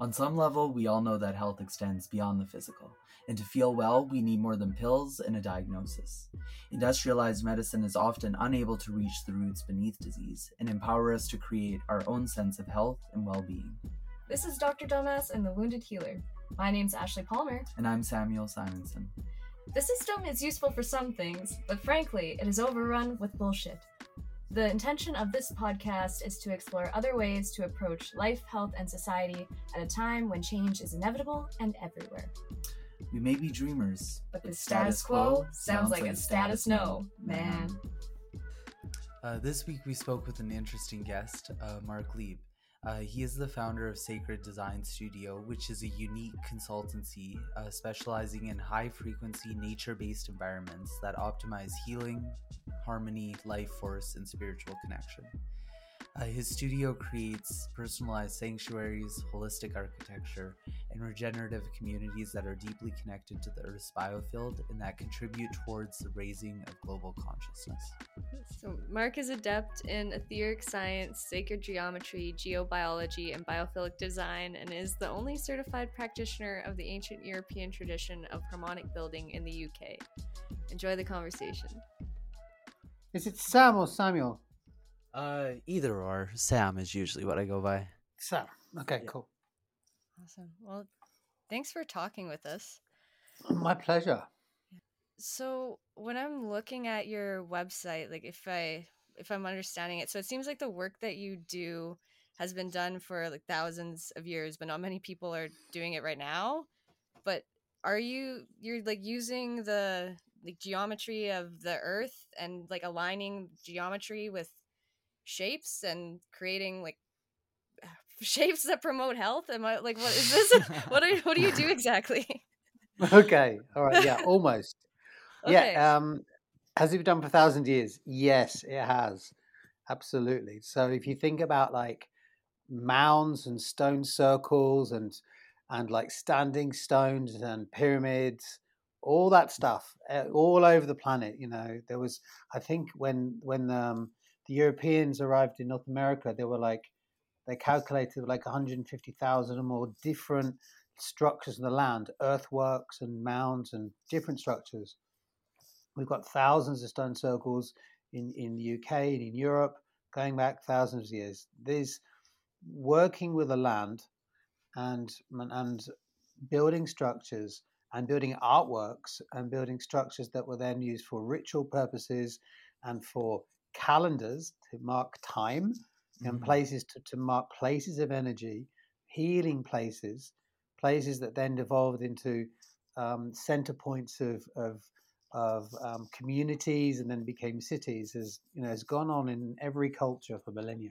On some level, we all know that health extends beyond the physical, and to feel well, we need more than pills and a diagnosis. Industrialized medicine is often unable to reach the roots beneath disease and empower us to create our own sense of health and well being. This is Dr. Dumbass and the Wounded Healer. My name's Ashley Palmer. And I'm Samuel Simonson. The system is useful for some things, but frankly, it is overrun with bullshit. The intention of this podcast is to explore other ways to approach life, health, and society at a time when change is inevitable and everywhere. We may be dreamers, but the status quo sounds like a status no, man. Uh, this week we spoke with an interesting guest, uh, Mark Leib. Uh, he is the founder of Sacred Design Studio, which is a unique consultancy uh, specializing in high frequency, nature based environments that optimize healing, harmony, life force, and spiritual connection. Uh, his studio creates personalized sanctuaries, holistic architecture, and regenerative communities that are deeply connected to the Earth's biofield and that contribute towards the raising of global consciousness. So, Mark is adept in etheric science, sacred geometry, geobiology, and biophilic design, and is the only certified practitioner of the ancient European tradition of harmonic building in the UK. Enjoy the conversation. Is it Sam or Samuel? Uh, either or. Sam is usually what I go by. Sam. Okay, yeah. cool. Awesome. Well, thanks for talking with us. My pleasure. So, when I'm looking at your website, like if I if I'm understanding it, so it seems like the work that you do has been done for like thousands of years, but not many people are doing it right now. But are you you're like using the like geometry of the earth and like aligning geometry with shapes and creating like shapes that promote health? Am i like what is this? What are what do you do exactly? Okay all right yeah almost. Okay. yeah um has it been done for a thousand years? Yes it has absolutely. So if you think about like mounds and stone circles and and like standing stones and pyramids all that stuff uh, all over the planet you know there was i think when when um the Europeans arrived in North America, there were like they calculated like 150,000 or more different structures in the land, earthworks and mounds and different structures. We've got thousands of stone circles in, in the UK and in Europe going back thousands of years. There's working with the land and and building structures and building artworks and building structures that were then used for ritual purposes and for calendars to mark time mm-hmm. and places to, to mark places of energy, healing places, places that then devolved into um, center points of of, of um, communities and then became cities has you know has gone on in every culture for millennia.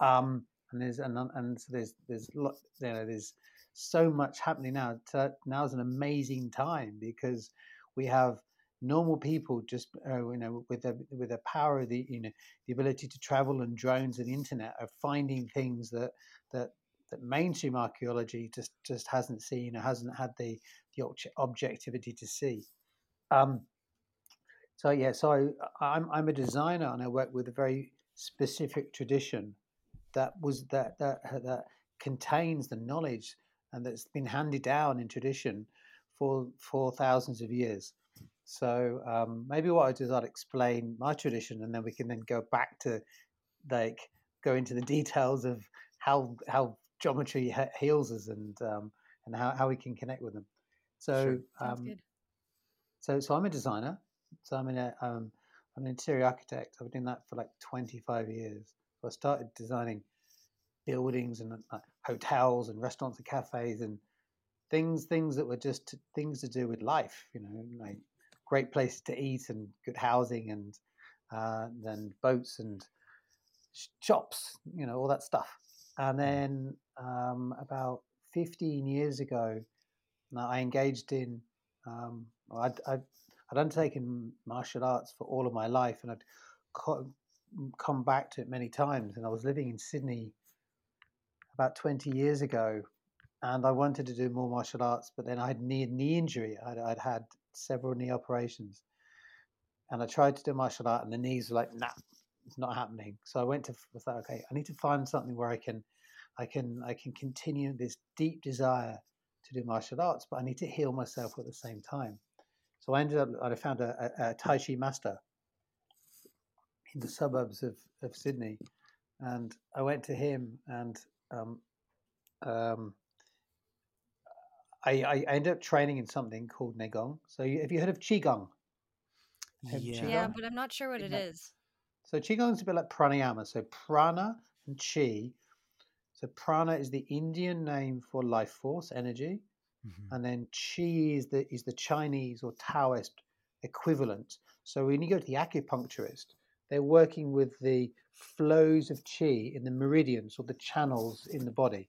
Um, and there's and, and so there's there's you know there's so much happening now. Now is an amazing time because we have normal people just uh, you know with the with the power of the you know the ability to travel and drones and internet are finding things that that that mainstream archaeology just just hasn't seen or hasn't had the the objectivity to see. Um so yeah so I, i'm i'm a designer and i work with a very specific tradition that was that that that contains the knowledge and that's been handed down in tradition for for thousands of years so um, maybe what I do is I'll explain my tradition, and then we can then go back to like go into the details of how how geometry heals us and um, and how, how we can connect with them. So sure. um, so so I'm a designer. So I'm in a um, I'm an interior architect. I've been doing that for like 25 years. So I started designing buildings and uh, hotels and restaurants and cafes and things things that were just things to do with life. You know, like great places to eat and good housing and uh, then boats and shops, you know, all that stuff. And then um, about 15 years ago, I engaged in, um, I'd, I'd, I'd, undertaken martial arts for all of my life and I'd co- come back to it many times. And I was living in Sydney about 20 years ago and I wanted to do more martial arts, but then I had knee knee injury. I'd, I'd had several knee operations, and I tried to do martial art, and the knees were like, "Nah, it's not happening." So I went to I thought, okay, I need to find something where I can I can I can continue this deep desire to do martial arts, but I need to heal myself at the same time. So I ended up I found a, a, a Tai Chi master in the suburbs of, of Sydney, and I went to him and um, um, I, I ended up training in something called Neigong. So you, have you heard of Qigong? Yeah. yeah, but I'm not sure what it is. So Qigong is a bit like pranayama. So prana and Qi. So prana is the Indian name for life force, energy, mm-hmm. and then Qi is the is the Chinese or Taoist equivalent. So when you go to the acupuncturist, they're working with the flows of Qi in the meridians or the channels in the body.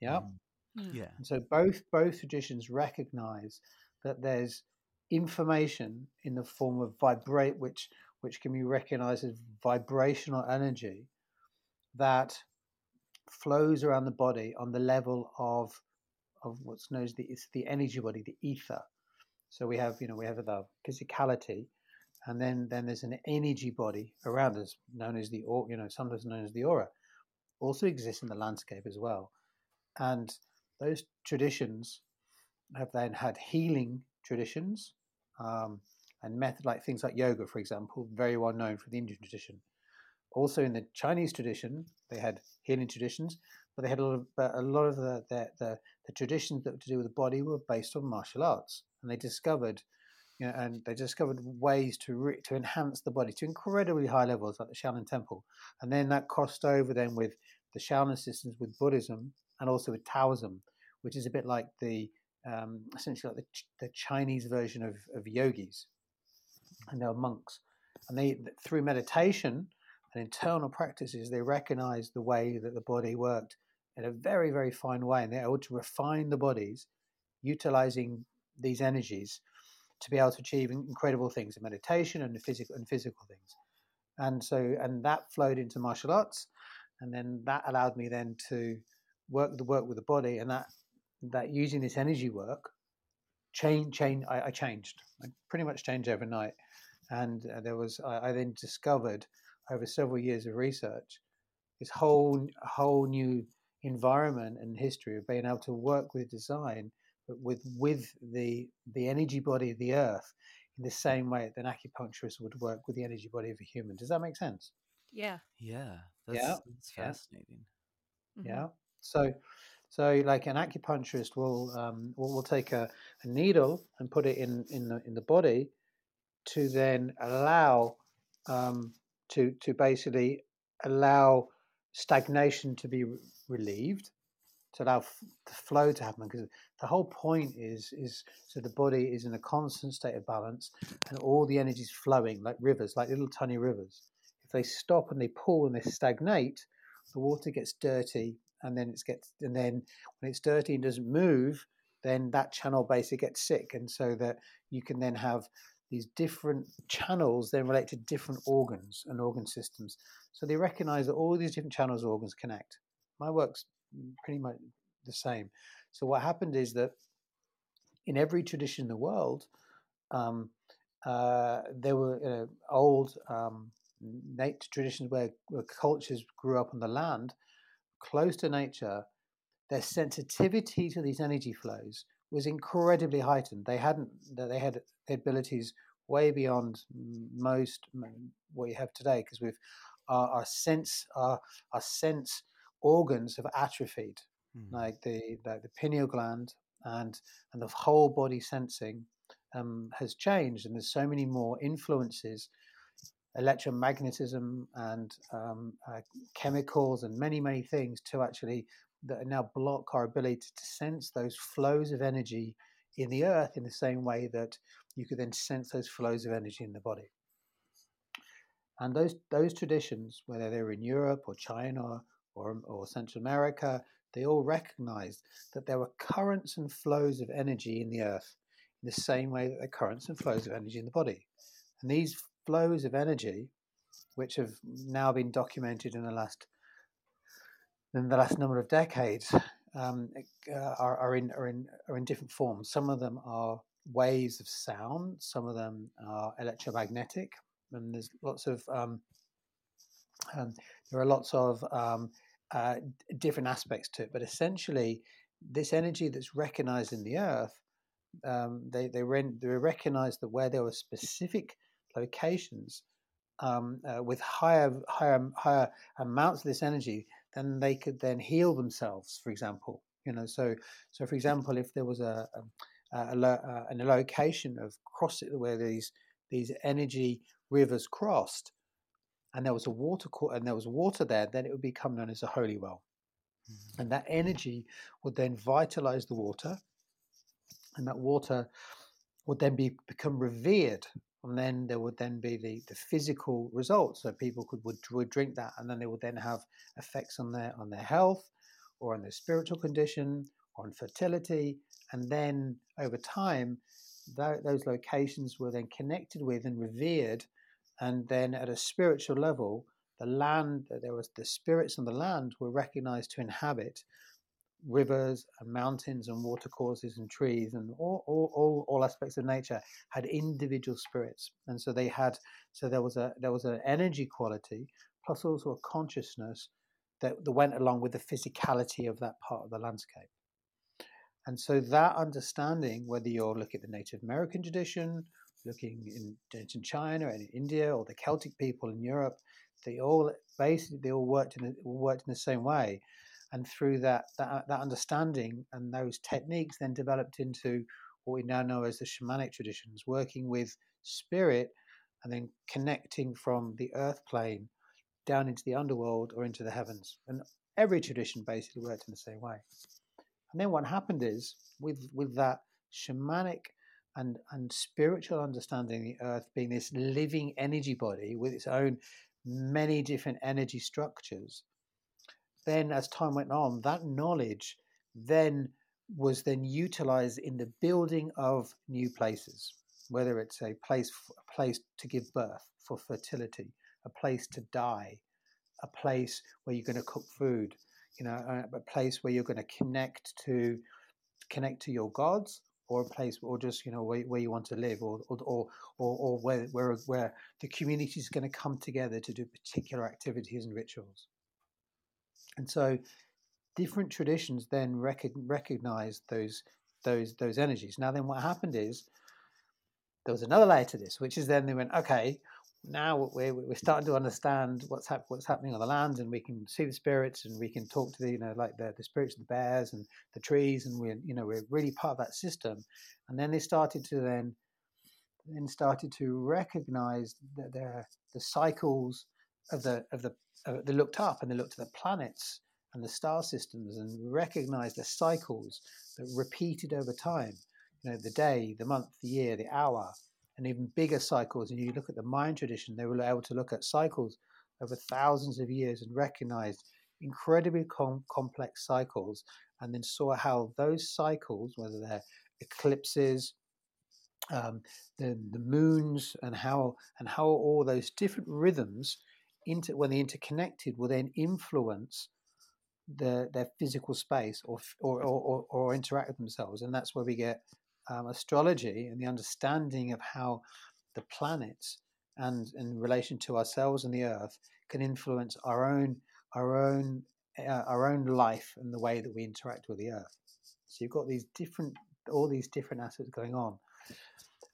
Yeah. Mm. Mm. Yeah. And so both both traditions recognize that there's information in the form of vibrate, which which can be recognized as vibrational energy that flows around the body on the level of of what's known as the it's the energy body, the ether. So we have you know we have the physicality, and then then there's an energy body around us known as the or you know sometimes known as the aura, also exists in the landscape as well, and those traditions have then had healing traditions um, and method like things like yoga, for example, very well known for the Indian tradition. Also, in the Chinese tradition, they had healing traditions, but they had a lot of, a lot of the, the, the, the traditions that were to do with the body were based on martial arts, and they discovered, you know, and they discovered ways to re, to enhance the body to incredibly high levels, like the Shaolin Temple, and then that crossed over then with the Shaolin systems with Buddhism and also with Taoism, which is a bit like the um, essentially like the, the Chinese version of, of yogis, and they were monks, and they through meditation and internal practices they recognized the way that the body worked in a very very fine way, and they were able to refine the bodies, utilizing these energies to be able to achieve incredible things in meditation and physical and physical things, and so and that flowed into martial arts, and then that allowed me then to work the work with the body, and that that using this energy work, change, change. I, I changed. I pretty much changed overnight, and uh, there was. I, I, then discovered over several years of research this whole whole new environment and history of being able to work with design, but with with the the energy body of the earth in the same way that an acupuncturist would work with the energy body of a human. Does that make sense? Yeah. Yeah. That's, yeah. that's fascinating. Yeah. Mm-hmm. yeah. So, so like an acupuncturist will um, will, will take a, a, needle and put it in in the in the body to then allow um, to to basically allow stagnation to be re- relieved to allow f- the flow to happen because the whole point is is so the body is in a constant state of balance and all the energy is flowing like rivers like little tiny rivers. If they stop and they pull and they stagnate the water gets dirty and then it gets and then when it's dirty and doesn't move then that channel basically gets sick. And so that you can then have these different channels then relate to different organs and organ systems. So they recognize that all these different channels organs connect. My work's pretty much the same. So what happened is that in every tradition in the world um, uh, there were you know, old um, native traditions where, where cultures grew up on the land close to nature, their sensitivity to these energy flows was incredibly heightened. They hadn't, they had abilities way beyond most what you have today because we've our, our, sense, our, our sense organs have atrophied, mm. like the like the pineal gland and and the whole body sensing um, has changed, and there's so many more influences electromagnetism and um, uh, chemicals and many many things to actually that now block our ability to sense those flows of energy in the earth in the same way that you could then sense those flows of energy in the body. And those those traditions whether they're in Europe or China or, or Central America they all recognized that there were currents and flows of energy in the earth in the same way that there are currents and flows of energy in the body. And these flows of energy, which have now been documented in the last in the last number of decades, um, uh, are, are, in are in are in different forms. Some of them are waves of sound. Some of them are electromagnetic, and there's lots of um, um, there are lots of um, uh, different aspects to it. But essentially, this energy that's recognized in the earth, um, they they, re- they recognized that where there were specific locations um, uh, with higher higher higher amounts of this energy, then they could then heal themselves. For example, you know, so so for example, if there was a, a, a, a uh, an location of cross where these these energy rivers crossed, and there was a water and there was water there, then it would become known as a holy well. Mm-hmm. And that energy would then vitalize the water, and that water would then be become revered. And then there would then be the, the physical results. So people could would, would drink that, and then they would then have effects on their on their health, or on their spiritual condition, on fertility. And then over time, those locations were then connected with and revered and then at a spiritual level the land that there was the spirits on the land were recognized to inhabit rivers and mountains and watercourses and trees and all, all, all, all aspects of nature had individual spirits. And so they had so there was a there was an energy quality plus also a consciousness that, that went along with the physicality of that part of the landscape. And so that understanding whether you're looking at the native american tradition looking in, in China and in India or the Celtic people in Europe, they all basically they all worked in the, worked in the same way, and through that, that uh, that understanding and those techniques then developed into what we now know as the shamanic traditions, working with spirit and then connecting from the earth plane down into the underworld or into the heavens. And every tradition basically worked in the same way. And then what happened is with with that shamanic and and spiritual understanding the earth being this living energy body with its own many different energy structures then as time went on that knowledge then was then utilized in the building of new places whether it's a place a place to give birth for fertility a place to die a place where you're going to cook food you know uh, a place where you're going to connect to connect to your gods or a place or just you know where, where you want to live or or or, or where, where where the community is going to come together to do particular activities and rituals and so different traditions then rec- recognize those those those energies now then what happened is there was another layer to this which is then they went okay now we're, we're starting to understand what's hap- what's happening on the land, and we can see the spirits, and we can talk to the you know like the, the spirits of the bears and the trees, and we're you know we're really part of that system. And then they started to then then started to recognize that the the cycles of the of the uh, they looked up and they looked at the planets and the star systems and recognized the cycles that repeated over time. You know, the day, the month, the year, the hour, and even bigger cycles. And you look at the Mayan tradition, they were able to look at cycles over thousands of years and recognized incredibly com- complex cycles, and then saw how those cycles, whether they're eclipses, um, the the moons, and how and how all those different rhythms, inter, when they're interconnected, will then influence the, their physical space or, or, or, or interact with themselves, and that's where we get um, astrology and the understanding of how the planets and in relation to ourselves and the earth can influence our own our own uh, our own life and the way that we interact with the earth. So you've got these different all these different aspects going on.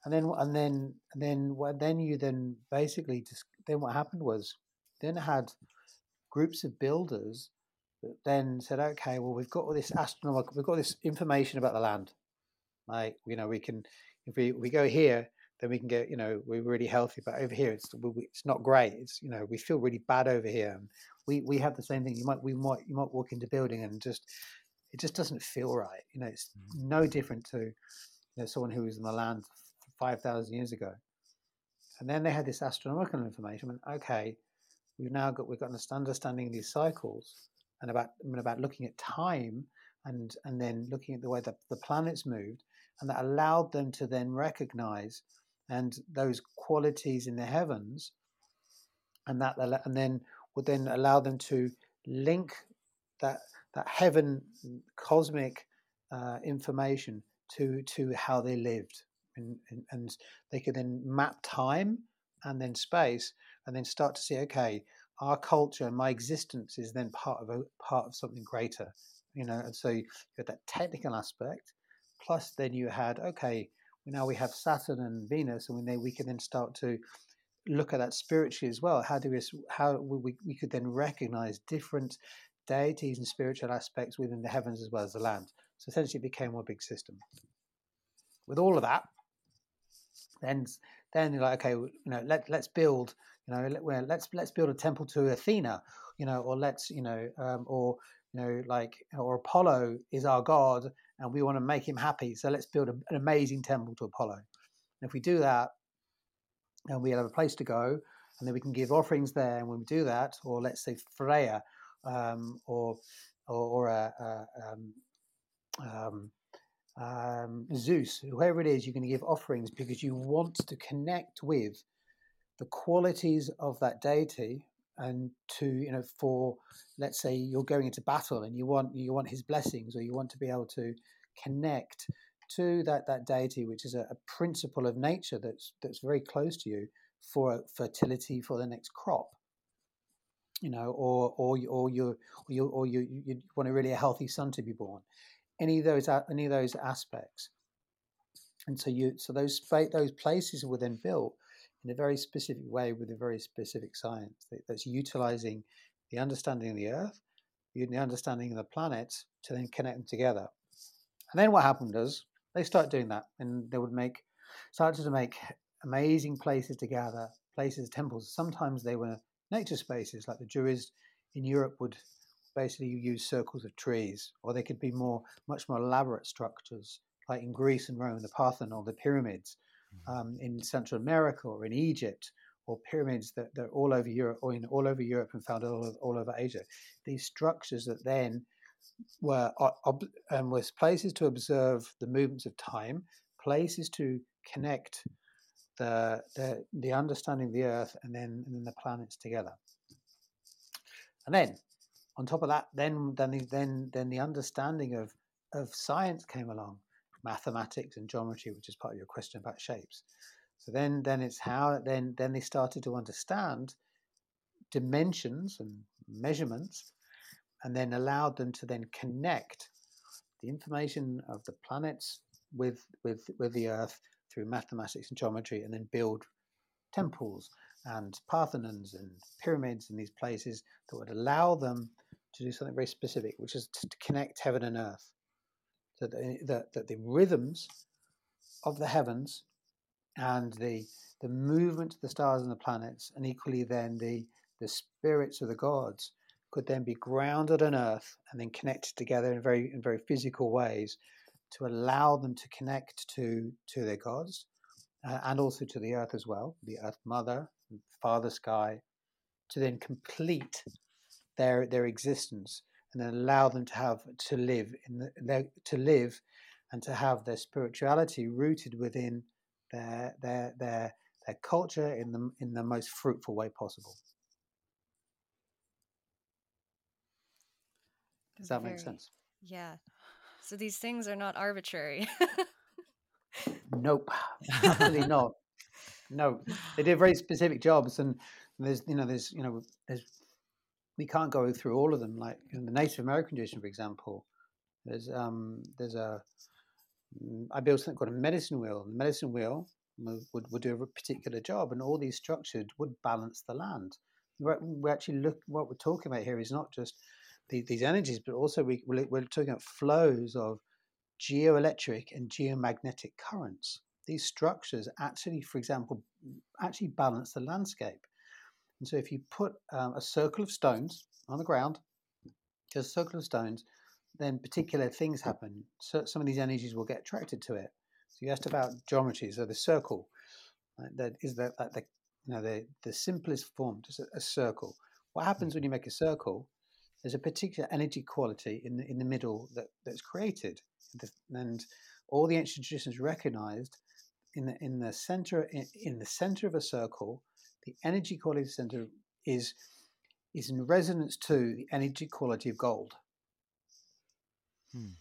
And then and then and then what then you then basically just then what happened was then had groups of builders that then said okay well we've got all this astronomical we've got this information about the land like you know, we can if we we go here, then we can get you know we're really healthy, but over here it's it's not great. It's you know we feel really bad over here. And we we have the same thing. You might we might you might walk into building and just it just doesn't feel right. You know, it's mm-hmm. no different to you know someone who was in the land five thousand years ago. And then they had this astronomical information. And okay, we've now got we've got an understanding these cycles and about and about looking at time and and then looking at the way that the planets moved and that allowed them to then recognize and those qualities in the heavens and that and then would then allow them to link that that heaven cosmic uh, information to to how they lived. And, and, and they could then map time and then space and then start to see okay our culture and my existence is then part of a part of something greater you know and so you had that technical aspect plus then you had okay now we have saturn and venus and we, we can then start to look at that spiritually as well. How do we how we, we could then recognize different deities and spiritual aspects within the heavens as well as the land. So essentially it became one big system. With all of that then then you're like okay you know let, let's build you know let, let's let's build a temple to athena you know or let's you know um, or you know like or apollo is our god and we want to make him happy so let's build a, an amazing temple to apollo. And if we do that and we have a place to go and then we can give offerings there and when we do that or let's say freya um, or or, or a, a um, um, um, Zeus, whoever it is, you're going to give offerings because you want to connect with the qualities of that deity and to you know for let's say you're going into battle and you want you want his blessings or you want to be able to connect to that that deity which is a, a principle of nature that's that's very close to you for fertility for the next crop you know or or or you or you or you, you want a really a healthy son to be born any of those any of those aspects. And so you so those those places were then built in a very specific way with a very specific science that's utilizing the understanding of the Earth, the understanding of the planets to then connect them together. And then what happened is they start doing that, and they would make started to make amazing places to gather, places, temples. Sometimes they were nature spaces, like the Druids in Europe would basically use circles of trees, or they could be more, much more elaborate structures, like in Greece and Rome, the Parthenon, the pyramids. Um, in Central America or in Egypt, or pyramids that, that are all over Europe, or in all over Europe and found all over, all over Asia. These structures that then were ob- um, was places to observe the movements of time, places to connect the the, the understanding of the Earth and then and then the planets together. And then on top of that, then then the, then then the understanding of of science came along, mathematics and geometry, which is part of your question about shapes. So then then it's how then then they started to understand dimensions and measurements, and then allowed them to then connect the information of the planets with with with the Earth through mathematics and geometry, and then build temples and Parthenons and pyramids in these places that would allow them to do something very specific, which is to connect heaven and earth. That, that, that the rhythms of the heavens and the the movement of the stars and the planets, and equally then the the spirits of the gods could then be grounded on earth and then connected together in very in very physical ways to allow them to connect to to their gods uh, and also to the earth as well, the earth mother, father sky, to then complete their their existence and then allow them to have to live in the, their, to live and to have their spirituality rooted within their their their their culture in the in the most fruitful way possible. Does that Very, make sense? Yeah. So these things are not arbitrary. nope, absolutely not. No, they do very specific jobs, and there's you know there's you know there's we can't go through all of them. Like in the Native American tradition, for example, there's um, there's a mm, built something called a medicine wheel. The medicine wheel would, would do a particular job, and all these structures would balance the land. We actually look what we're talking about here is not just the, these energies, but also we, we're talking about flows of geoelectric and geomagnetic currents. These structures actually, for example, actually balance the landscape. And so if you put um, a circle of stones on the ground, just a circle of stones, then particular things happen. So some of these energies will get attracted to it. So you asked about geometry. So the circle, right, that is the, uh, the you know the the simplest form, just a, a circle. What hmm. happens when you make a circle? There's a particular energy quality in the in the middle that, that's created, and all the ancient traditions recognized in the in the center in, in the center of a circle the energy quality center is is in resonance to the energy quality of gold. Hmm.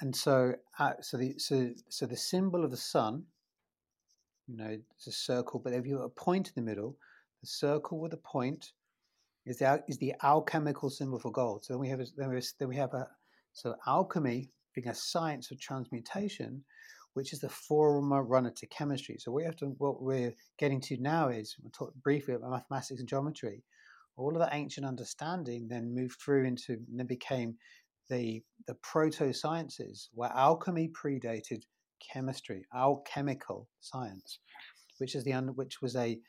And so, uh, so the so so the symbol of the sun, you know, it's a circle, but if you have a point in the middle, the circle with a point is the is the alchemical symbol for gold. So then we have a, then we, then we have a so alchemy being a science of transmutation, which is the forerunner to chemistry. So we have to what we're getting to now is we'll talk briefly about mathematics and geometry. All of that ancient understanding then moved through into and then became the the proto sciences where alchemy predated chemistry, alchemical science, which is the which was a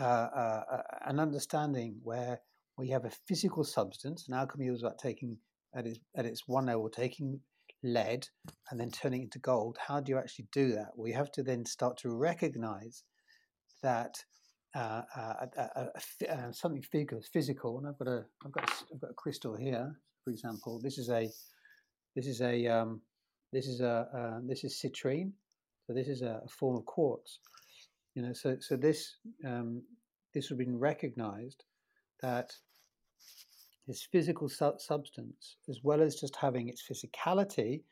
uh, uh, an understanding where we have a physical substance, and alchemy was about taking at its at its one level, taking lead and then turning it into gold. How do you actually do that? Well, you have to then start to recognize that uh, uh, uh, something physical, and I've got a I've got a, I've got a crystal here, for example. This is a this is a um, this is a uh, this is citrine, so this is a, a, form of quartz. You know, so so this um, this has been recognized that this physical su- substance, as well as just having its physicality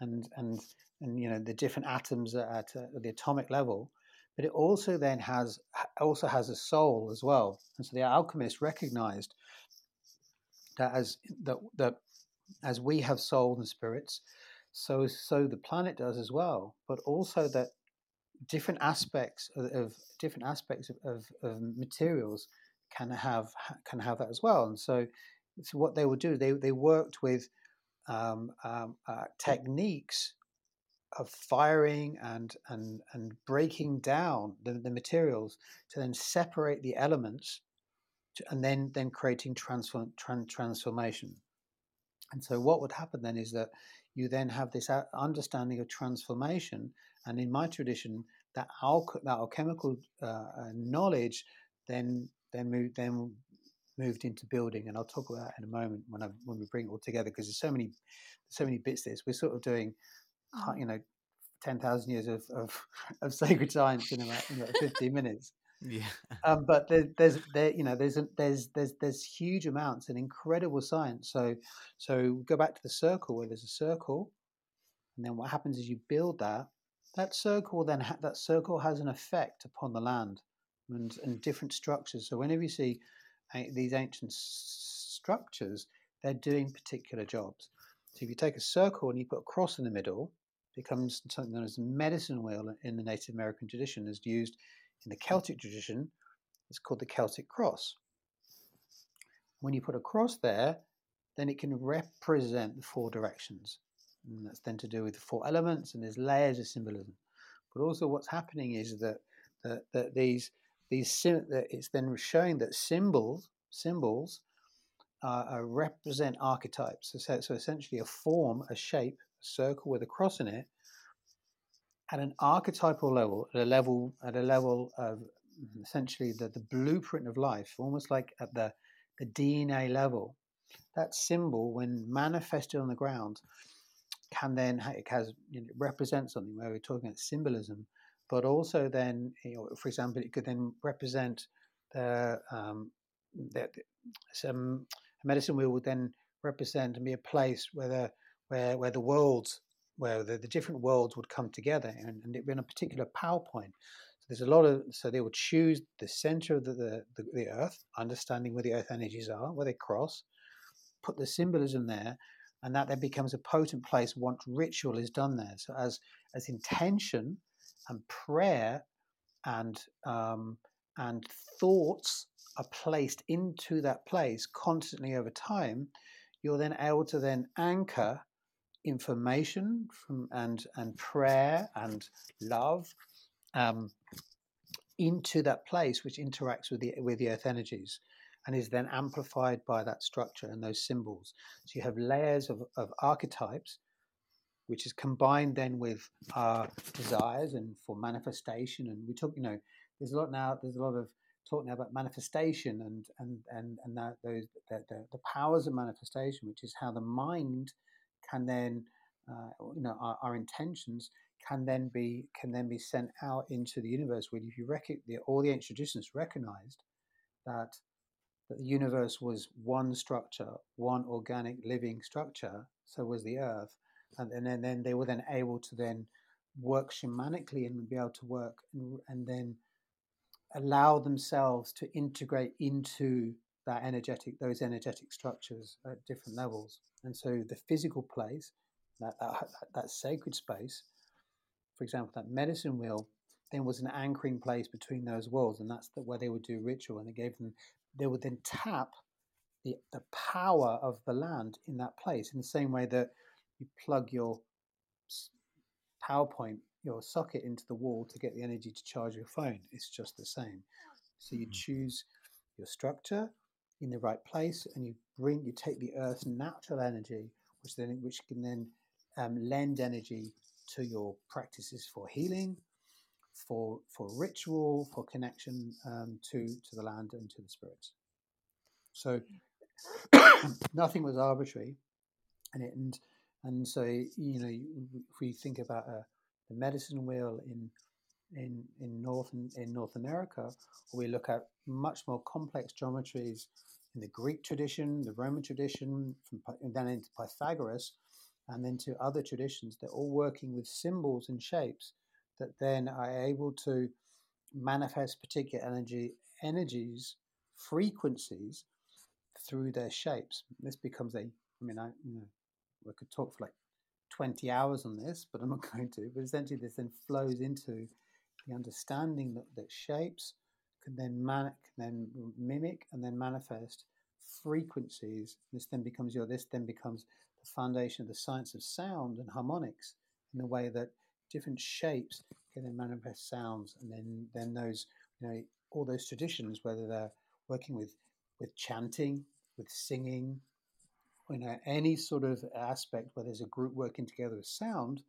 and and and you know the different atoms at, at the atomic level, but it also then has also has a soul as well. And so the alchemists recognized that as that that as we have souls and spirits, so so the planet does as well. But also that different aspects of, of different aspects of, of, of, materials can have can have that as well. And so, so what they would do, they they worked with um, um, uh, techniques of firing and and and breaking down the, the materials to then separate the elements to, and then then creating transform, trans, transformation. And so what would happen then is that you then have this understanding of transformation. And in my tradition, that, alch- that alchemical uh, uh, knowledge then then moved then moved into building, and I'll talk about that in a moment when I when we bring it all together because there's so many so many bits. This we're sort of doing, mm. you know, ten thousand years of, of, of sacred science in about, in about fifteen minutes. Yeah. Um, but there, there's there you know there's a, there's there's there's huge amounts and incredible science. So so go back to the circle where there's a circle, and then what happens is you build that. That circle then ha- that circle has an effect upon the land and and different structures. So whenever you see these ancient structures, they're doing particular jobs. So if you take a circle and you put a cross in the middle, it becomes something known as medicine wheel in the Native American tradition, is used in the Celtic tradition, it's called the Celtic cross. When you put a cross there, then it can represent the four directions. And that's then to do with the four elements, and there's layers of symbolism. But also, what's happening is that that, that these these it's then showing that symbols symbols uh, represent archetypes. So, so essentially, a form, a shape, a circle with a cross in it, at an archetypal level, at a level at a level of essentially the, the blueprint of life, almost like at the, the DNA level, that symbol, when manifested on the ground, can then it has you know, represent something where we're talking about symbolism, but also then, you know, for example, it could then represent the, um, the some medicine wheel would then represent and be a place where the where where the worlds where the, the different worlds would come together and, and be in a particular PowerPoint. So there's a lot of, so they would choose the center of the, the, the, the earth, understanding where the earth energies are, where they cross, put the symbolism there, and that then becomes a potent place once ritual is done there. So as, as intention and prayer and, um, and thoughts are placed into that place constantly over time, you're then able to then anchor information from and and prayer and love um, into that place which interacts with the with the earth energies and is then amplified by that structure and those symbols. So you have layers of, of archetypes which is combined then with our desires and for manifestation. And we talk you know there's a lot now there's a lot of talk now about manifestation and and and and that those the, the, the powers of manifestation which is how the mind can then uh, you know our, our, intentions can then be can then be sent out into the universe where if you all the ancient traditions recognized that that the universe was one structure one organic living structure so was the earth and, and then, then they were then able to then work shamanically and be able to work and, and then allow themselves to integrate into that energetic those energetic structures at different levels. And so the physical place, that that, that sacred space, for example, that medicine wheel, then was an anchoring place between those worlds, and that's the, where they would do ritual, and they gave them. They would then tap the the power of the land in that place in the same way that you plug your PowerPoint your socket into the wall to get the energy to charge your phone. It's just the same. So you mm-hmm. choose your structure in the right place, and you bring you take the Earth's natural energy, which then which can then um, lend energy to your practices for healing, for for ritual, for connection um, to to the land and to the spirits. So nothing was arbitrary, and it, and and so you know if we think about a the medicine wheel in in in North in North America, we look at much more complex geometries in the Greek tradition, the Roman tradition, from, then into Pythagoras, and then to other traditions. They're all working with symbols and shapes that then are able to manifest particular energy energies, frequencies through their shapes. This becomes a, I mean, I you know, we could talk for like 20 hours on this, but I'm not going to. But essentially, this then flows into the understanding that, that shapes can then man, can then mimic and then manifest frequencies. This then becomes your. This then becomes the foundation of the science of sound and harmonics in the way that different shapes can then manifest sounds, and then then those you know all those traditions, whether they're working with with chanting, with singing, you know any sort of aspect where there's a group working together with sound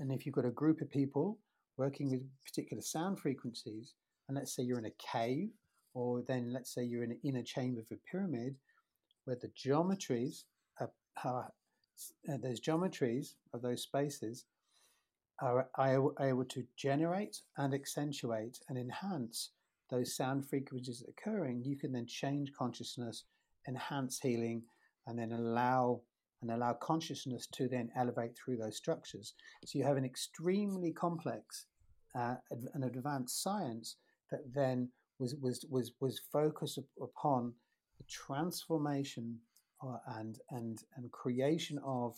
and if you've got a group of people working with particular sound frequencies and let's say you're in a cave or then let's say you're in an inner chamber of a pyramid where the geometries are, are uh, those geometries of those spaces are, are able to generate and accentuate and enhance those sound frequencies occurring, you can then change consciousness, enhance healing, and then allow and allow consciousness to then elevate through those structures. So you have an extremely complex uh, an advanced science that then was was was was focused upon the transformation uh, and and and creation of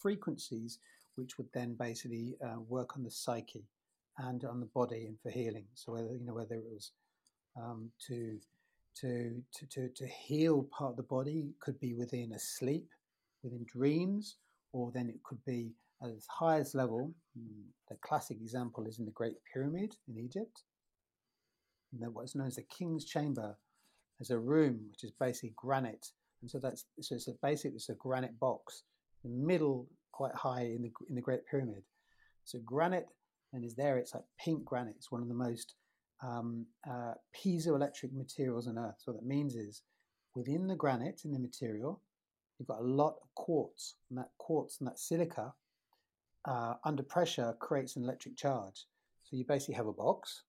frequencies which would then basically uh, work on the psyche and on the body and for healing. So whether you know whether it was um, to to, to, to, to heal part of the body could be within a sleep, within dreams, or then it could be at its highest level. Hmm, the classic example is in the Great Pyramid in Egypt. And what's known as the King's Chamber as a room which is basically granite. And so that's so it's a basically it's a granite box, the middle quite high in the in the Great Pyramid. So granite and is there. It's like pink granite. It's one of the most um, uh, piezoelectric materials on Earth. So what that means is within the granite, in the material, you've got a lot of quartz, and that quartz and that silica uh, under pressure creates an electric charge. So you basically have a box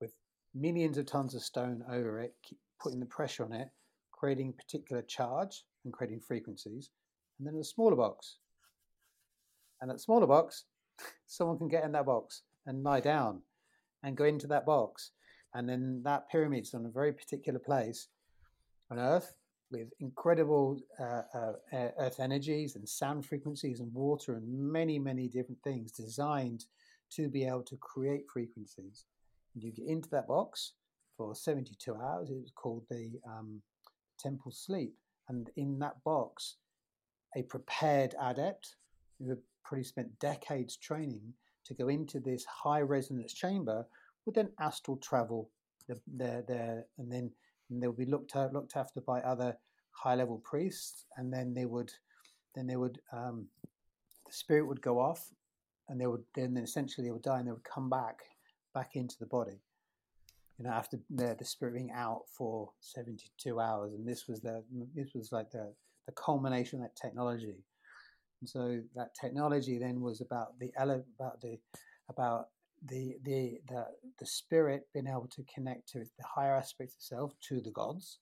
with millions of tons of stone over it, putting the pressure on it, creating particular charge and creating frequencies, and then a smaller box. And that smaller box, someone can get in that box and lie down and go into that box. And then that pyramid's on a very particular place on Earth with incredible uh, uh, Earth energies and sound frequencies and water and many, many different things designed to be able to create frequencies. And you get into that box for 72 hours. It was called the um, Temple Sleep. And in that box, a prepared adept who had probably spent decades training to go into this high resonance chamber would then astral travel there, there, and then and they'll be looked at, looked after by other high level priests, and then they would, then they would, um, the spirit would go off, and they would then essentially they would die, and they would come back, back into the body. You know, after the, the spirit being out for seventy two hours, and this was the this was like the the culmination of that technology. And so that technology then was about the about the about the the the the spirit being able to connect to the higher aspects of self to the gods,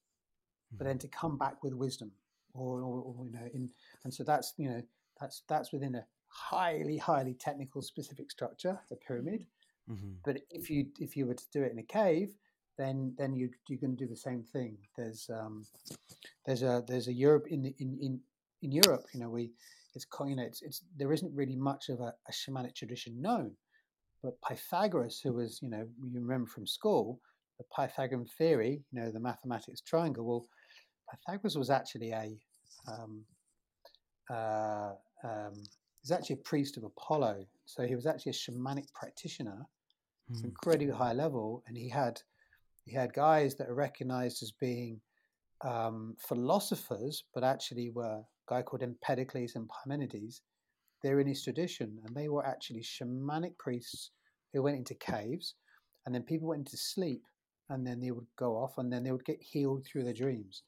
mm-hmm. but then to come back with wisdom, or, or, or, you know, in and so that's you know that's that's within a highly highly technical specific structure, the pyramid. Mm-hmm. But if you if you were to do it in a cave, then then you you're going to do the same thing. There's um, there's a there's a Europe in the, in in in Europe. You know, we it's you know it's, it's there isn't really much of a, a shamanic tradition known, but Pythagoras, who was you know you remember from school, the Pythagorean theory, you know the mathematics triangle. Well, Pythagoras was actually a um, uh, um, he's actually a priest of Apollo, so he was actually a shamanic practitioner. Hmm. incredibly high level, and he had he had guys that are recognized as being um, philosophers, but actually were guy called Empedocles and Parmenides. They're in his tradition, and they were actually shamanic priests who went into caves, and then people went into sleep, and then they would go off, and then they would get healed through their dreams.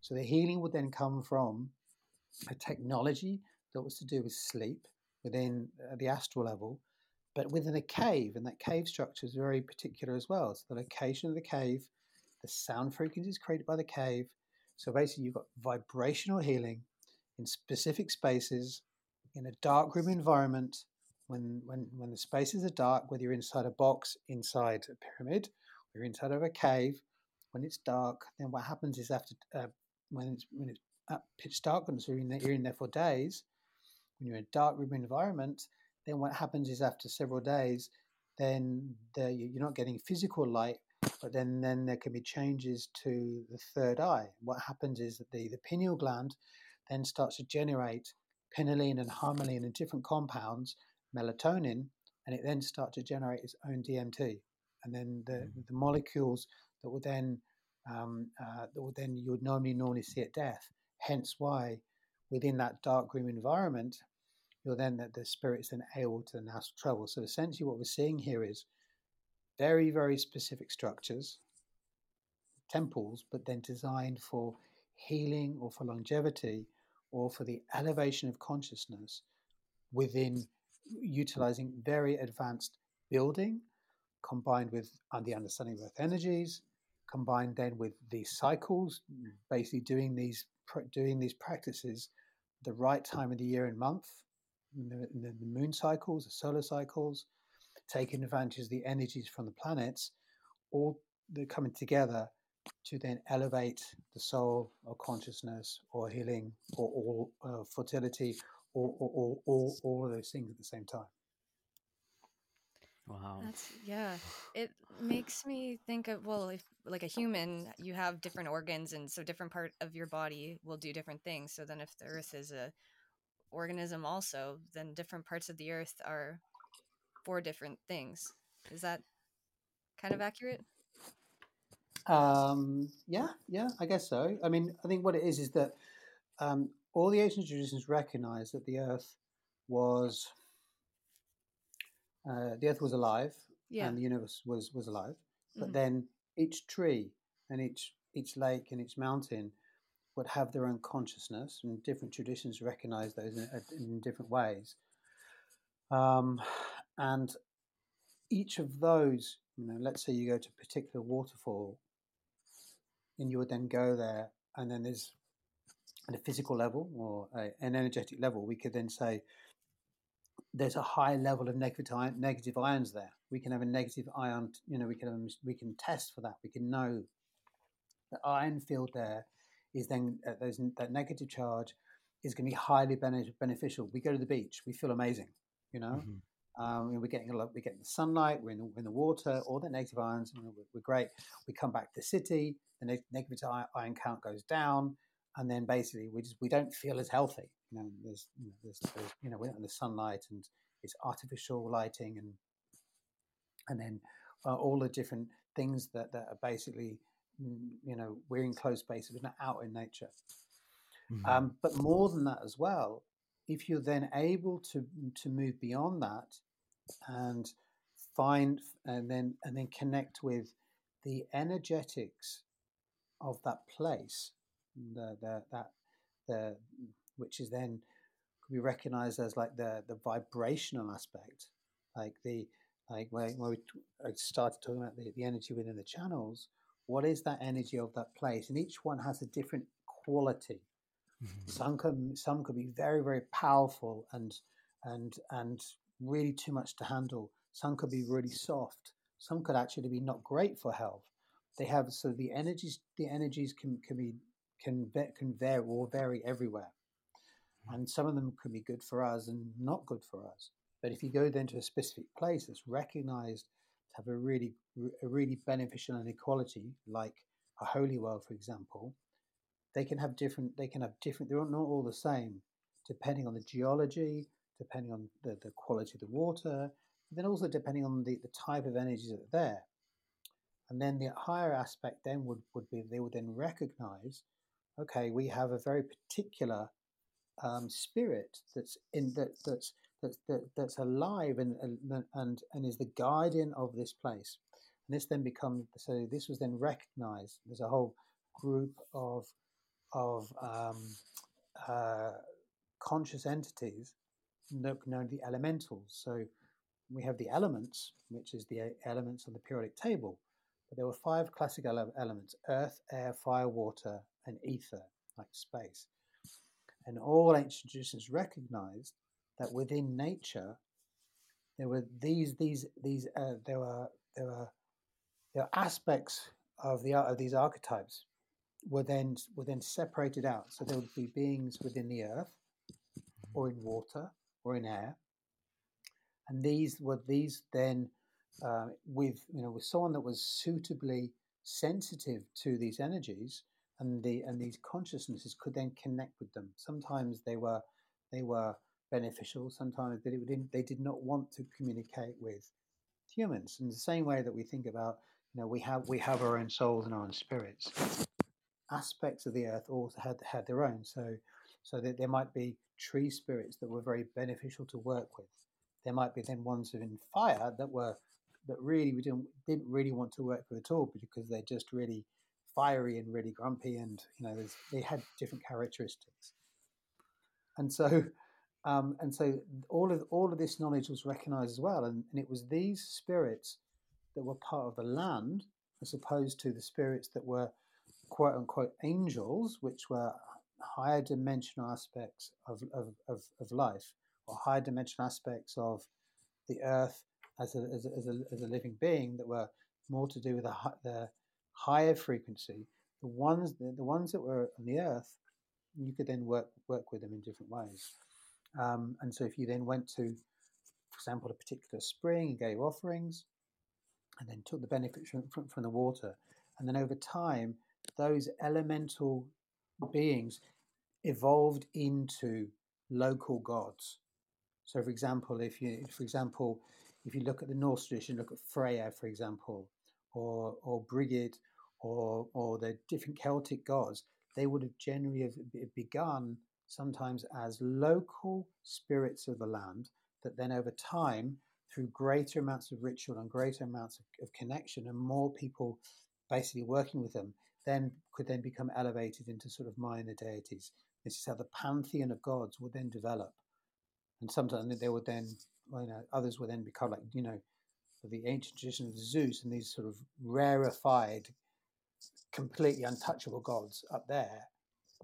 So the healing would then come from a technology that was to do with sleep within uh, the astral level, but within a cave, and that cave structure is very particular as well. So the location of the cave, the sound frequencies created by the cave. So basically, you've got vibrational healing in specific spaces in a dark room environment. When when when the spaces are dark, whether you're inside a box, inside a pyramid, or you're inside of a cave, when it's dark, then what happens is after uh, when it's when it's at pitch darkness, you're in there, you're in there for days. When you're in a dark room environment, then what happens is after several days, then the, you're not getting physical light, but then, then there can be changes to the third eye. What happens is that the, the pineal gland then starts to generate pinoline and harmaline and different compounds, melatonin, and it then starts to generate its own DMT. And then the, mm. the molecules that will then um, uh, that will then you would normally normally see at death. Hence why within that dark room environment, you're then that the spirit's then able to now travel. So essentially, what we're seeing here is very, very specific structures, temples, but then designed for healing or for longevity or for the elevation of consciousness within utilizing very advanced building combined with the understanding of earth energies combined then with these cycles basically doing these doing these practices the right time of the year and month the, the, the moon cycles, the solar cycles, taking advantage of the energies from the planets, all they're coming together to then elevate the soul or consciousness or healing or, all uh, fertility or, or, or, or all of those things at the same time. Wow. That's yeah. It makes me think of well, if like a human, you have different organs and so different part of your body will do different things. So then if the earth is a organism also, then different parts of the earth are for different things. Is that kind of accurate? Um, yeah, yeah, I guess so. I mean, I think what it is is that um, all the ancient traditions recognize that the earth was uh, the earth was alive yeah. and the universe was was alive, but mm-hmm. then each tree and each each lake and each mountain would have their own consciousness, and different traditions recognize those in, in different ways. Um, and each of those, you know, let's say you go to a particular waterfall, and you would then go there, and then there's at a physical level or a, an energetic level, we could then say there's a high level of negative, negative ions there. We can have a negative ion, you know, we can have, we can test for that. We can know the ion field there is then uh, those, that negative charge is going to be highly beneficial. We go to the beach, we feel amazing, you know. Mm-hmm. Um, we're getting a lot, we're getting the sunlight, we're in the, in the water, all the negative ions, you know, we're, we're, great. We come back to the city, the ne- negative ion count goes down, and then basically we just we don't feel as healthy. You know, there's you know, there's, there's, you know we're in the sunlight and it's artificial lighting and and then uh, all the different things that, that are basically you know we're in closed spaces we're not out in nature mm-hmm. um, but more than that as well if you're then able to to move beyond that and find and then and then connect with the energetics of that place the, the that the which is then could be recognized as like the the vibrational aspect like the like when, when we started talking about the, the energy within the channels what is that energy of that place? And each one has a different quality. Mm-hmm. Some can some could be very very powerful and and and really too much to handle. Some could be really soft. Some could actually be not great for health. they have so the energies the energies can can be can can vary or vary everywhere, hmm. and some of them can be good for us and not good for us. But if you go then to a specific place that's recognized to have a really a really beneficial inequality, like a holy well, for example, they can have different. They can have different. They're not all the same, depending on the geology, depending on the, the quality of the water, then also depending on the, the type of energies that are there. And then the higher aspect then would, would be they would then recognize, okay, we have a very particular um, spirit that's in that that's that's that, that's alive and, and and and is the guardian of this place. And this then becomes so this was then recognized. There's a whole group of of um, uh, conscious entities known the elementals. So we have the elements, which is the elements on the periodic table. But there were five classical elements earth, air, fire, water, and ether, like space. And all ancient traditions recognized that within nature, there were these, these, these, uh, there were, there were, there were aspects of the of these archetypes were then were then separated out. So there would be beings within the earth, or in water, or in air, and these were these then uh, with you know with someone that was suitably sensitive to these energies and the and these consciousnesses could then connect with them. Sometimes they were they were beneficial. Sometimes they didn't they did not want to communicate with humans. In the same way that we think about you know we have we have our own souls and our own spirits. Aspects of the earth also had had their own. So so that there might be tree spirits that were very beneficial to work with. There might be then ones in fire that were that really we didn't didn't really want to work with at all because they're just really fiery and really grumpy and you know they had different characteristics. And so um, and so all of all of this knowledge was recognized as well. And, and it was these spirits that were part of the land as opposed to the spirits that were quote unquote angels which were higher dimensional aspects of, of, of, of life or higher dimensional aspects of the earth as a, as a, as a, as a living being that were more to do with the, the higher frequency, the ones the, the ones that were on the earth, you could then work work with them in different ways. Um, and so, if you then went to, for example, a particular spring and gave offerings, and then took the benefit from, from, from the water, and then over time, those elemental beings evolved into local gods. So, for example, if you, for example, if you look at the Norse tradition, look at Freya, for example, or or Brigid, or or the different Celtic gods, they would have generally have begun sometimes as local spirits of the land that then over time through greater amounts of ritual and greater amounts of, of, connection and more people basically working with them then could then become elevated into sort of minor deities this is how the pantheon of gods would then develop and sometimes they would then, you know, others would then become like, you know, the ancient tradition of Zeus and these sort of rarefied, completely untouchable gods up there.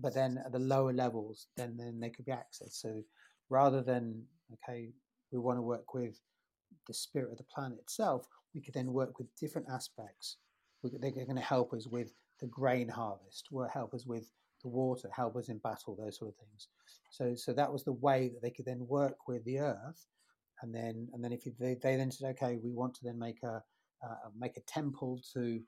But then at the lower levels, then then they could be accessed. So rather than okay, we want to work with the spirit of the planet itself, we could then work with different aspects. They're going to help us with the grain harvest, will help us with the water, help us in battle, those sort of things. So, so that was the way that they could then work with the earth, and then and then if they, they then said, okay, we want to then make a uh, make a temple to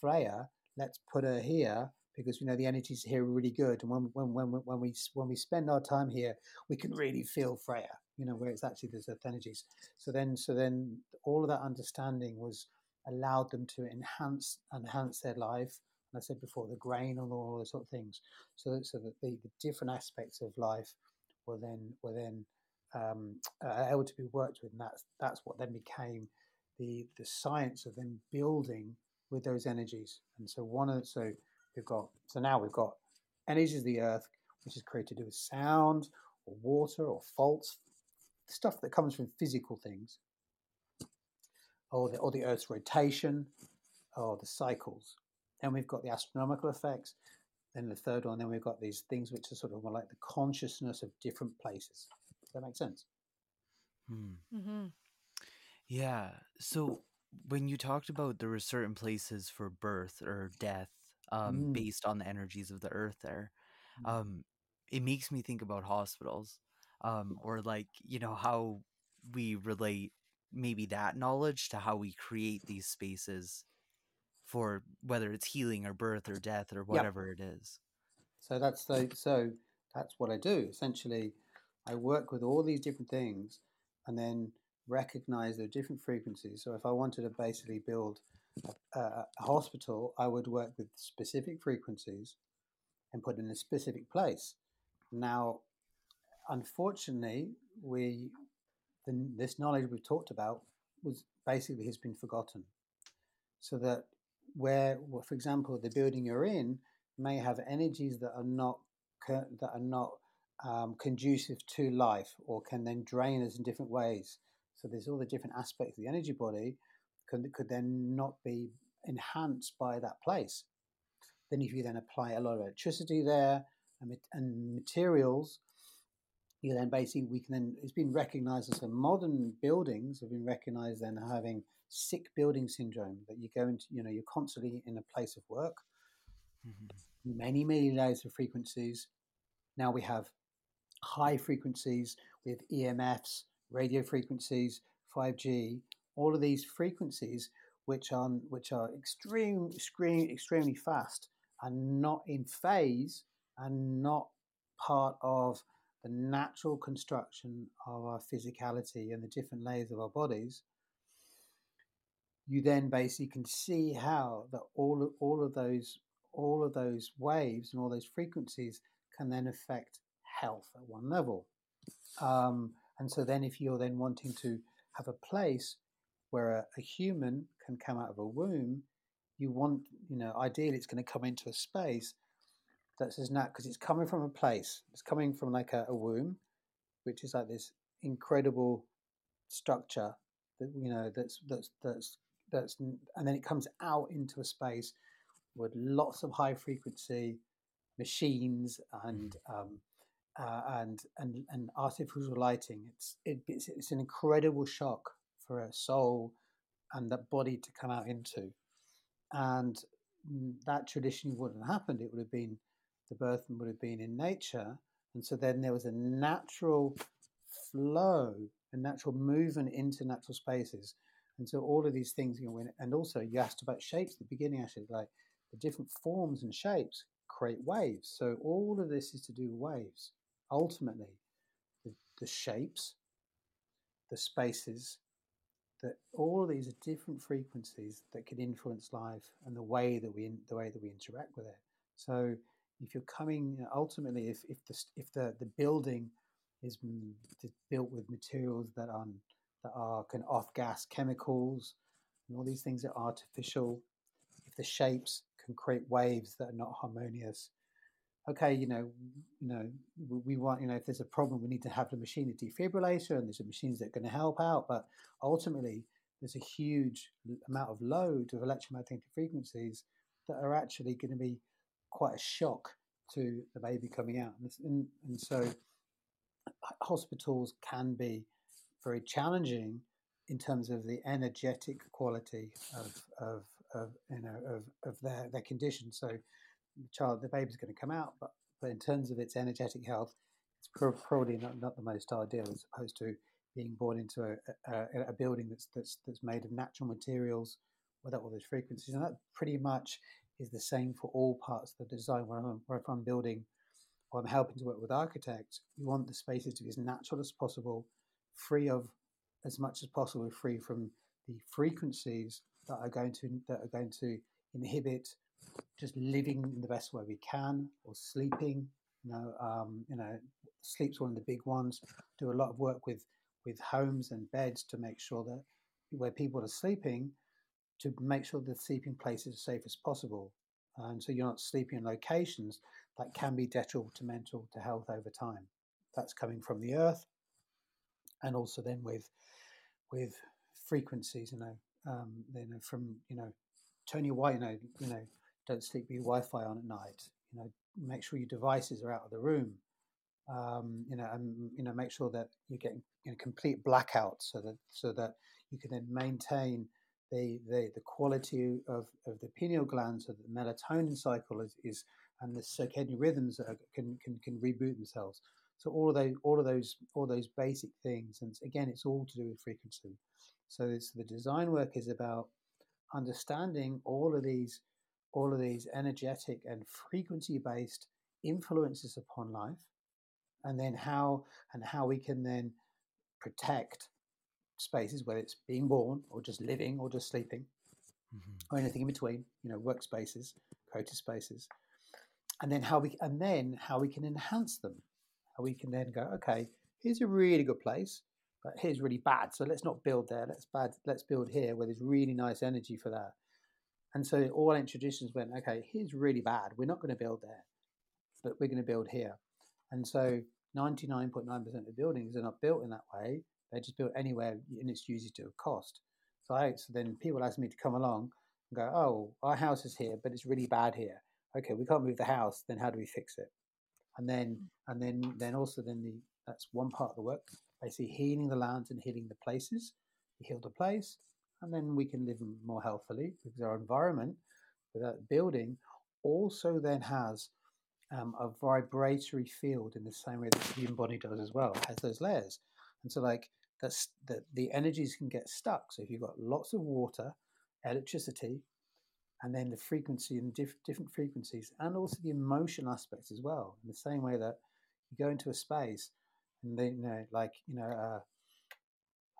Freya, let's put her here because we know the energies here are really good, and when when when when we when we spend our time here, we can really feel Freya, you know, where it's actually there's earth energies. So then so then all of that understanding was allowed them to enhance enhance their life I said before, the grain and all those sort of things. So, that, so that the, the different aspects of life were then were then um, uh, able to be worked with, and that's that's what then became the the science of then building with those energies. And so one of the, so we've got so now we've got energies of the earth, which is created with sound or water or faults, stuff that comes from physical things, or the or the Earth's rotation, or the cycles. Then we've got the astronomical effects. Then the third one, then we've got these things which are sort of more like the consciousness of different places. Does that make sense? Hmm. Mm-hmm. Yeah. So when you talked about there were certain places for birth or death um, mm. based on the energies of the earth there, mm. um, it makes me think about hospitals um, or like you know how we relate maybe that knowledge to how we create these spaces for whether it's healing or birth or death or whatever yep. it is. So that's the so that's what I do essentially. I work with all these different things, and then recognize their different frequencies. So if I wanted to basically build a, a, a hospital, I would work with specific frequencies and put in a specific place. Now, unfortunately, we the, this knowledge we've talked about was basically has been forgotten. So that where, for example, the building you're in may have energies that are not that are not um, conducive to life, or can then drain us in different ways. So there's all the different aspects of the energy body could could then not be enhanced by that place. Then if you then apply a lot of electricity there and, and materials you then basically we can then it's been recognized as a modern buildings have been recognized then having sick building syndrome that you go into you know you're constantly in a place of work. Mm-hmm. many many layers of frequencies. Now we have high frequencies with emfs radio frequencies 5g all of these frequencies which are which are extreme extreme extremely fast and not in phase and not part of the natural construction of our physicality and the different layers of our bodies, you then basically can see how that all of, all of those all of those waves and all those frequencies can then affect health at one level. Um, and so then, if you're then wanting to have a place where a, a human can come out of a womb, you want, you know, ideally it's going to come into a space that says nat because it's coming from a place. It's coming from like a, a, womb, which is like this incredible structure that you know that's that's that's that's and then it comes out into a space with lots of high frequency machines and mm. um, uh, and and and artificial lighting. It's it, it's it's an incredible shock for a soul and that body to come out into, and that traditionally wouldn't have happened. It would have been the birth would have been in nature. And so then there was a natural flow, a natural movement into natural spaces. And so all of these things, you know, and also you asked about shapes at the beginning, actually, like the different forms and shapes create waves. So all of this is to do with waves. Ultimately, the, the shapes, the spaces, that all of these are different frequencies that can influence life and the way that we the way that we interact with it. So if you're coming you know, ultimately if, if the if the, the building is built with materials that are that are can off gas chemicals and all these things are artificial. If the shapes can create waves that are not harmonious. Okay you know you know we want you know if there's a problem we need to have the machine a defibrillator and there's machines that are going to help out. But ultimately there's a huge amount of load of electromagnetic frequencies that are actually going to be quite a shock to the baby coming out. And, and so hospitals can be very challenging in terms of the energetic quality of, of, of you know of, of their, their condition. So the child, the baby's going to come out, but, but in terms of its energetic health, it's probably not, not the most ideal as opposed to being born into a, a, a building that's, that's, that's made of natural materials without all those frequencies. And that pretty much is the same for all parts of the design. Where I'm, where I'm building or I'm helping to work with architects, we want the spaces to be as natural as possible, free of as much as possible, free from the frequencies that are going to that are going to inhibit just living in the best way we can or sleeping. You know, um, you know, sleep's one of the big ones. Do a lot of work with with homes and beds to make sure that where people are sleeping, to make sure the sleeping place is as safe as possible. And so you're not sleeping in locations that can be detrimental to mental health over time. That's coming from the earth, and also then with with frequencies, you know, um, you know, from you know, turn your Wi, you know, you know, don't sleep with your Wi-Fi on at night. You know, make sure your devices are out of the room. Um, you know, and you know, make sure that you're getting you know, complete blackout so that so that you can then maintain the, the, the quality of, of the pineal glands, so that the melatonin cycle is, is and the circadian rhythms are, can, can, can reboot themselves. So all of those, all of those, all those basic things, and again, it's all to do with frequency. So it's, the design work is about understanding all of these, all of these energetic and frequency-based influences upon life, and then how and how we can then protect spaces, whether it's being born or just living or just sleeping, mm-hmm. or anything in between, you know, workspaces, creative spaces, and then how we and then how we can enhance them. How we can then go, okay, here's a really good place, but here's really bad. So let's not build there. Let's bad. Let's build here where there's really nice energy for that. And so all our traditions went, okay, here's really bad. We're not going to build there, but we're going to build here. And so 99.9% of buildings are not built in that way. They're just built anywhere and it's usually to a cost. So, I, so then people ask me to come along and go, oh, our house is here, but it's really bad here. Okay, we can't move the house. Then how do we fix it? And then, and then, then also then the that's one part of the work. Basically, healing the lands and healing the places. We heal the place, and then we can live more healthily because our environment, that building, also then has um, a vibratory field in the same way that the human body does as well. It has those layers, and so like that's that the energies can get stuck. So if you've got lots of water, electricity, and then the frequency and diff- different frequencies, and also the emotion aspects as well. In the same way that you go into a space, and then you know, like you know, uh,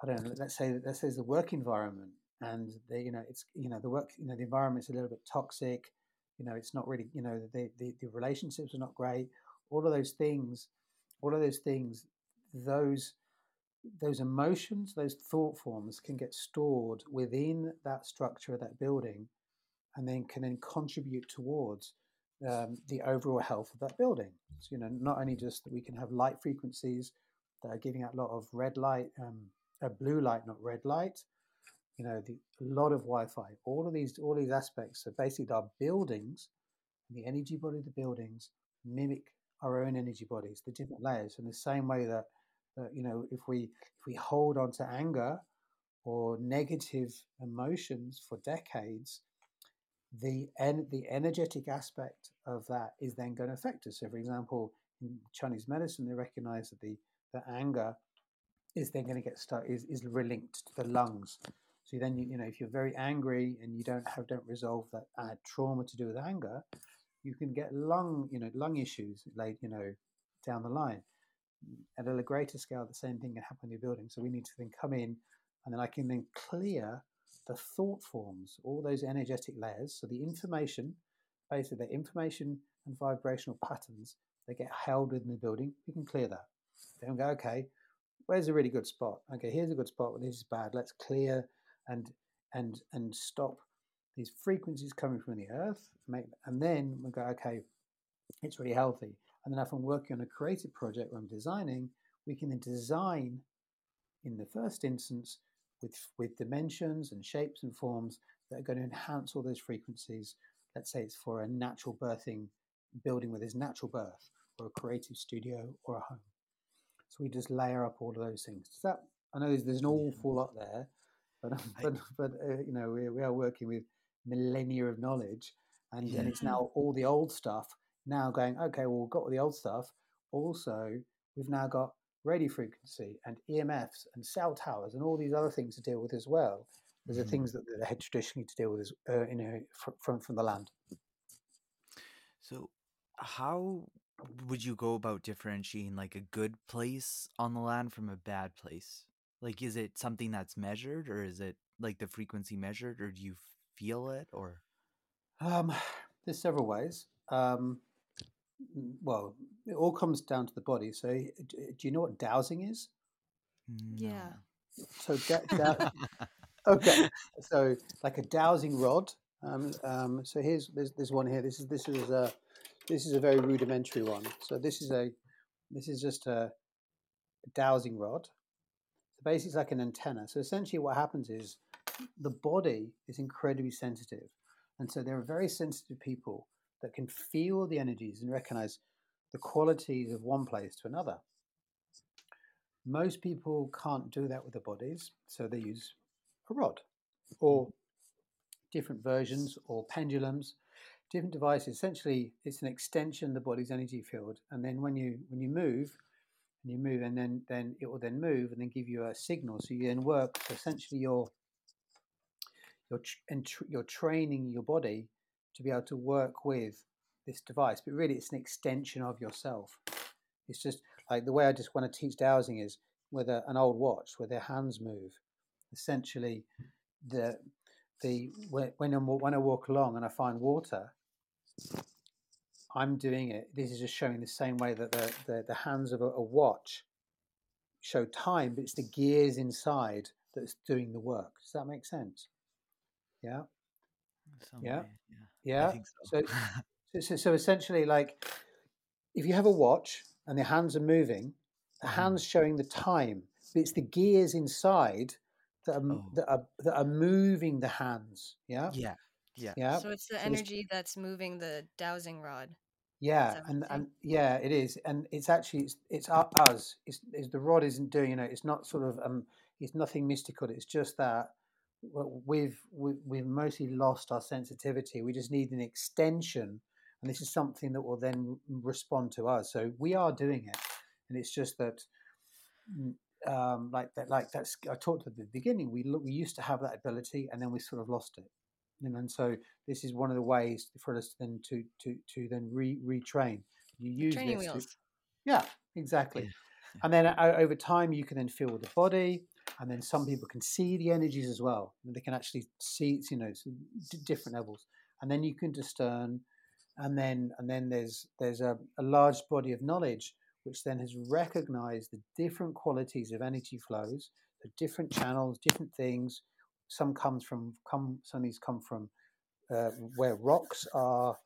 I don't know. Let's say let's say it's the work environment, and the you know it's you know the work you know the environment's a little bit toxic you know it's not really you know the, the, the relationships are not great all of those things all of those things those those emotions those thought forms can get stored within that structure of that building and then can then contribute towards um, the overall health of that building so you know not only just that we can have light frequencies that are giving out a lot of red light um, a blue light not red light you know, the, a lot of Wi-Fi, all of these, all these aspects. So basically, our buildings, the energy body of the buildings mimic our own energy bodies, the different layers, in the same way that, that you know, if we if we hold on to anger or negative emotions for decades, the en- the energetic aspect of that is then going to affect us. So, for example, in Chinese medicine, they recognize that the the anger is then going to get stuck is is relinked to the lungs. So then, you, you know, if you're very angry and you don't have don't resolve that uh, trauma to do with anger, you can get lung, you know, lung issues late, you know, down the line. At a greater scale, the same thing can happen in your building. So we need to then come in, and then I can then clear the thought forms, all those energetic layers. So the information, basically the information and vibrational patterns, they get held within the building. We can clear that. Then we go, okay, where's a really good spot? Okay, here's a good spot, but this is bad. Let's clear and and and stop these frequencies coming from the earth make, and then we go okay it's really healthy and then if i'm working on a creative project where i'm designing we can then design in the first instance with with dimensions and shapes and forms that are going to enhance all those frequencies let's say it's for a natural birthing building with its natural birth or a creative studio or a home so we just layer up all of those things Does that i know there's, there's an awful lot there but but but uh, you know we, we are working with millennia of knowledge, and, yeah. and it's now all the old stuff now going. Okay, well we've got all the old stuff. Also, we've now got radio frequency and EMFs and cell towers and all these other things to deal with as well. There's mm. the things that they had traditionally to deal with, as, uh, you know, from from the land. So, how would you go about differentiating like a good place on the land from a bad place? Like, is it something that's measured, or is it like the frequency measured, or do you feel it, or? Um, there's several ways. Um, well, it all comes down to the body. So, do you know what dowsing is? No. Yeah. So, da- da- okay. So, like a dowsing rod. Um, um, so here's there's, there's one here. This is this is a this is a very rudimentary one. So this is a this is just a, a dowsing rod. So basically, it's like an antenna. So essentially, what happens is the body is incredibly sensitive. And so there are very sensitive people that can feel the energies and recognize the qualities of one place to another. Most people can't do that with their bodies, so they use a rod. or mm. different versions or pendulums, different devices. Essentially, it's an extension of the body's energy field. And then when you when you move, and you move, and then then it will then move and then give you a signal. So you then work. So Essentially, you're you're tr- you're training your body to be able to work with this device. But really, it's an extension of yourself. It's just like the way I just want to teach dowsing is with a, an old watch where their hands move. Essentially, the the when I when I walk along and I find water, I'm doing it. This is just showing the same way that the the, the hands of a, a watch show time, but it's the gears inside that's doing the work. Does that make sense? Yeah. Yeah. Yeah. I think so. So, so, so essentially, like if you have a watch and the hands are moving, the Mhm. hands showing the time, but it's the gears inside that are, Oh. that are that are moving the hands. Yeah. yeah. Yeah. Yeah. So it's the So this- energy that's moving the dowsing rod. Yeah, and and yeah, it is, and it's actually it's it's us. It's, it's the rod isn't doing you know. It's not sort of um. It's nothing mystical. It's just that we've we- we've mostly lost our sensitivity. We just need an extension, and this is something that will then respond to us. So we are doing it, and it's just that. mm, Um, like that, like that's. I talked at the beginning. We look, we used to have that ability, and then we sort of lost it. Know, and so this is one of the ways for us then to to to then re retrain. You use Training this to- yeah, exactly. Yeah. And then o- over time, you can then feel the body, and then some people can see the energies as well. They can actually see, you know, different levels. And then you can discern, and then and then there's there's a, a large body of knowledge which then has recognized the different qualities of energy flows, the different channels, different things. Some comes from come some of these come from uh, where rocks are,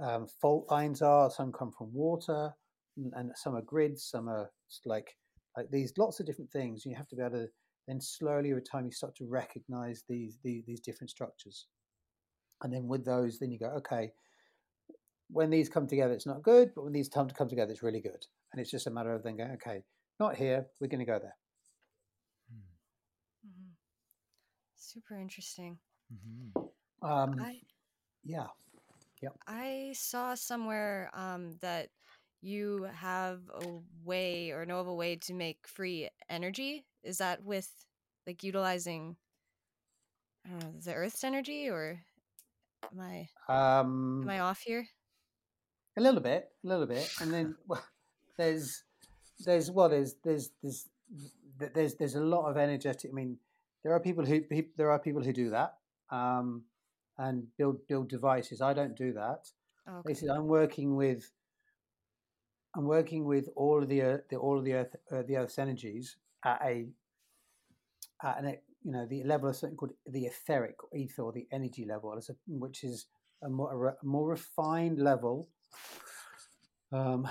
um, fault lines are. Some come from water, and, and some are grids. Some are like like these. Lots of different things. You have to be able to then slowly over time you start to recognize these these, these different structures, and then with those, then you go okay. When these come together, it's not good, but when these come to come together, it's really good. And it's just a matter of then going, okay, not here, we're going to go there. Mm, Mhm. Super interesting. mhm. Um, I yeah, I saw somewhere um, that you have a way or know of a way to make free energy. Is that with like utilizing I don't know the Earth's energy, or am I um, am I off here? A little bit, a little bit, and then well, there's there's well there's there's there's there's there's a lot of energetic. I mean, there are people who there are people who do that um, and build build devices. I don't do that. Oh, okay. Basically, I'm working with I'm working with all of the earth, the all of the earth uh, the Earth's energies at a at an, you know the level of something called the etheric ether or the energy level, which is a more a more refined level. Um,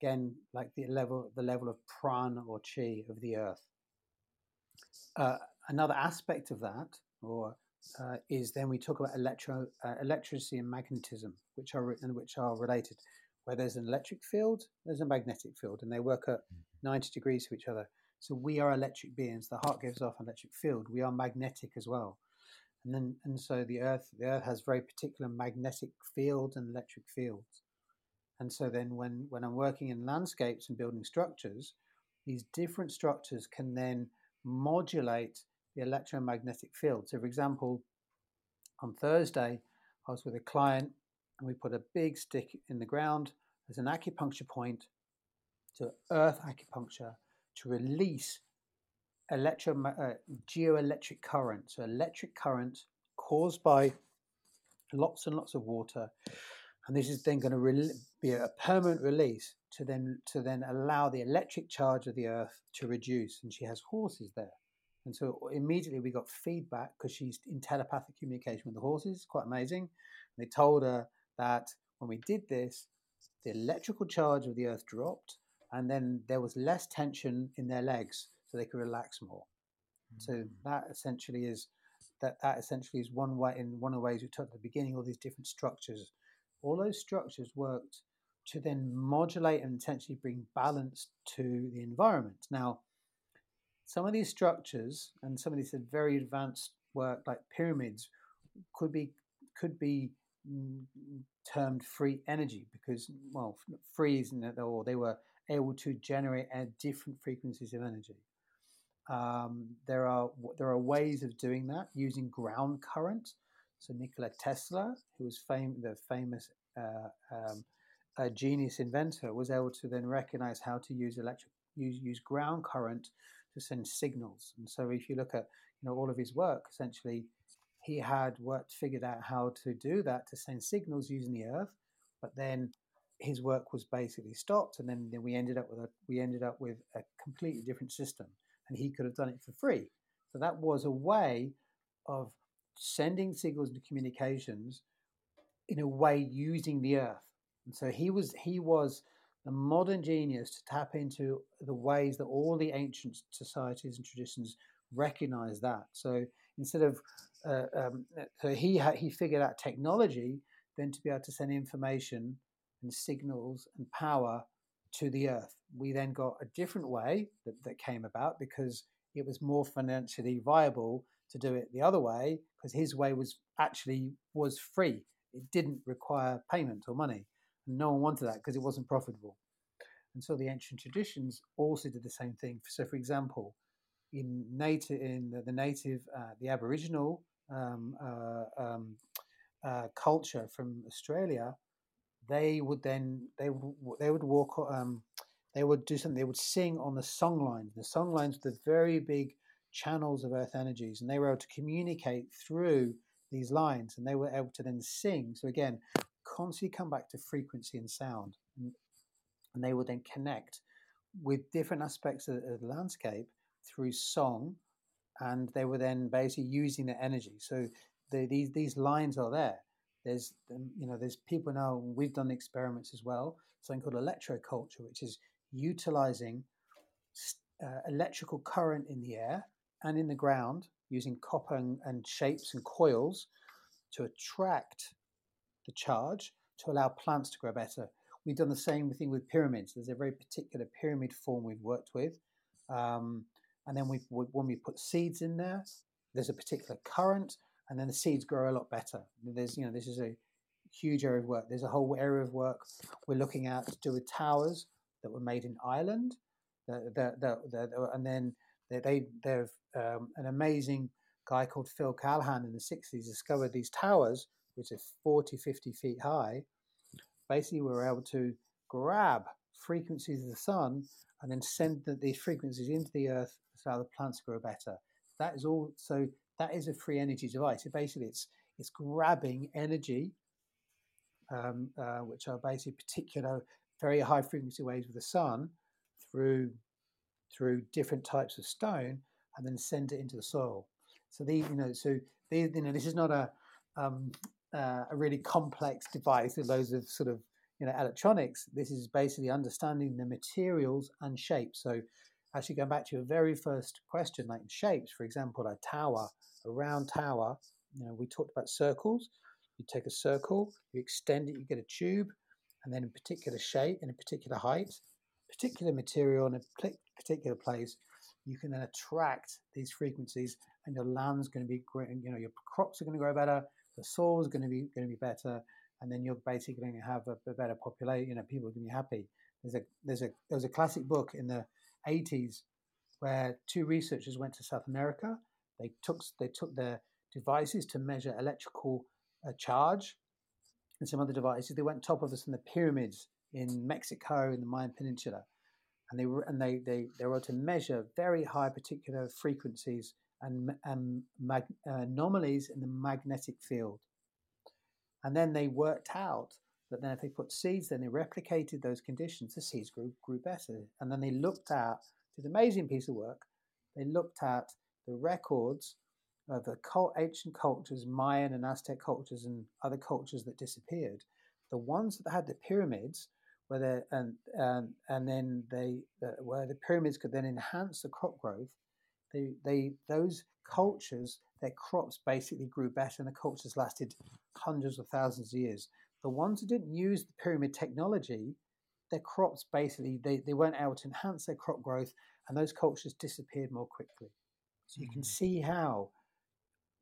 again, like the level the level of pran or chi of the earth. Uh, another aspect of that, or uh, is then we talk about electro uh, electricity and magnetism, which are and which are related. Where there's an electric field, there's a magnetic field, and they work at mm-hmm. 90 degrees to each other. So we are electric beings. The heart gives off an electric field. We are magnetic as well. And then and so the earth the earth has very particular magnetic fields and electric fields. And so then when, when I'm working in landscapes and building structures, these different structures can then modulate the electromagnetic field. So for example, on Thursday, I was with a client and we put a big stick in the ground as an acupuncture point to earth acupuncture to release electro uh, geoelectric current. So electric current caused by lots and lots of water, and this is then going to re- be a permanent release to then to then allow the electric charge of the earth to reduce. And she has horses there, and so immediately we got feedback because she's in telepathic communication with the horses. Quite amazing. They told her that when we did this, the electrical charge of the earth dropped, and then there was less tension in their legs, so they could relax more. So Mm. that essentially is that that essentially is one way in one of the ways we talked at the beginning. All these different structures, all those structures worked to then modulate and essentially bring balance to the environment. Now, some of these structures and some of these very advanced work like pyramids could be could be termed free energy because well free isn't it or they were able to generate at different frequencies of energy. Um, there are there are ways of doing that using ground current. So Nikola Tesla who was fame, the famous uh, um, genius inventor was able to then recognize how to use electric use, use ground current to send signals. And so if you look at you know all of his work essentially he had worked figured out how to do that to send signals using the earth but then his work was basically stopped and then, then we ended up with a we ended up with a completely different system and he could have done it for free. So that was a way of sending signals and communications in a way using the earth. And so he was he was a modern genius to tap into the ways that all the ancient societies and traditions recognize that. So instead of uh, um, so he ha- he figured out technology then to be able to send information and signals and power to the earth. We then got a different way that, that came about because it was more financially viable to do it the other way because his way was actually was free. It didn't require payment or money. And no one wanted that because it wasn't profitable. And so the ancient traditions also did the same thing. So, for example, in native in the, the native uh, the Aboriginal um, uh, um, uh, culture from Australia, they would then they they would walk um, they would do something they would sing on the song lines. The song lines were the very big channels of earth energies and they were able to communicate through these lines and they were able to then sing. So again constantly come back to frequency and sound and, and they would then connect with different aspects of, of the landscape through song and they were then basically using the energy so the, these these lines are there there's, um, you know, there's people now. We've done experiments as well. Something called electroculture, which is utilizing uh, electrical current in the air and in the ground using copper and, and shapes and coils to attract the charge to allow plants to grow better. We've done the same thing with pyramids. There's a very particular pyramid form we've worked with. Um, and then we, when we put seeds in there, there's a particular current and then the seeds grow a lot better. There's, you know, this is a huge area of work. There's a whole area of work we're looking at to do with towers that were made in Ireland. The, the, the, and then they, they, they've um, an amazing guy called Phil Callahan in the 60s discovered these towers, which are 40, 50 feet high. Basically, we were able to grab frequencies of the sun and then send the, these frequencies into the earth so the plants grow better. That is all. So that is a free energy device. So basically, it's it's grabbing energy, um, uh, which are basically particular very high frequency waves of the sun through through different types of stone, and then send it into the soil. So these, you know, so these, you know, this is not a um, uh, a really complex device with loads of sort of you know electronics. This is basically understanding the materials and shapes. So actually going back to your very first question, like shapes, for example, a tower a round tower. You know, we talked about circles. You take a circle, you extend it, you get a tube, and then in particular shape, in a particular height, particular material in a particular place, you can then attract these frequencies, and your land's going to be great. You know, your crops are going to grow better, the soil's going to be going to be better, and then you're basically going to have a, a better population. You know, people are going to be happy. There's a there's a there was a classic book in the 80s where two researchers went to South America they took they took their devices to measure electrical uh, charge and some other devices. They went top of us in the pyramids in Mexico in the Mayan Peninsula, and they were and they they they were able to measure very high particular frequencies and, and mag, uh, anomalies in the magnetic field. And then they worked out that then if they put seeds, then they replicated those conditions, the seeds grew grew better. And then they looked at this amazing piece of work. They looked at the records of the cult, ancient cultures, Mayan and Aztec cultures, and other cultures that disappeared, the ones that had the pyramids, where and and and then they where the pyramids could then enhance the crop growth, they they those cultures their crops basically grew better, and the cultures lasted hundreds of thousands of years. The ones who didn't use the pyramid technology, their crops basically they, they weren't able to enhance their crop growth, and those cultures disappeared more quickly. So you can mm. see how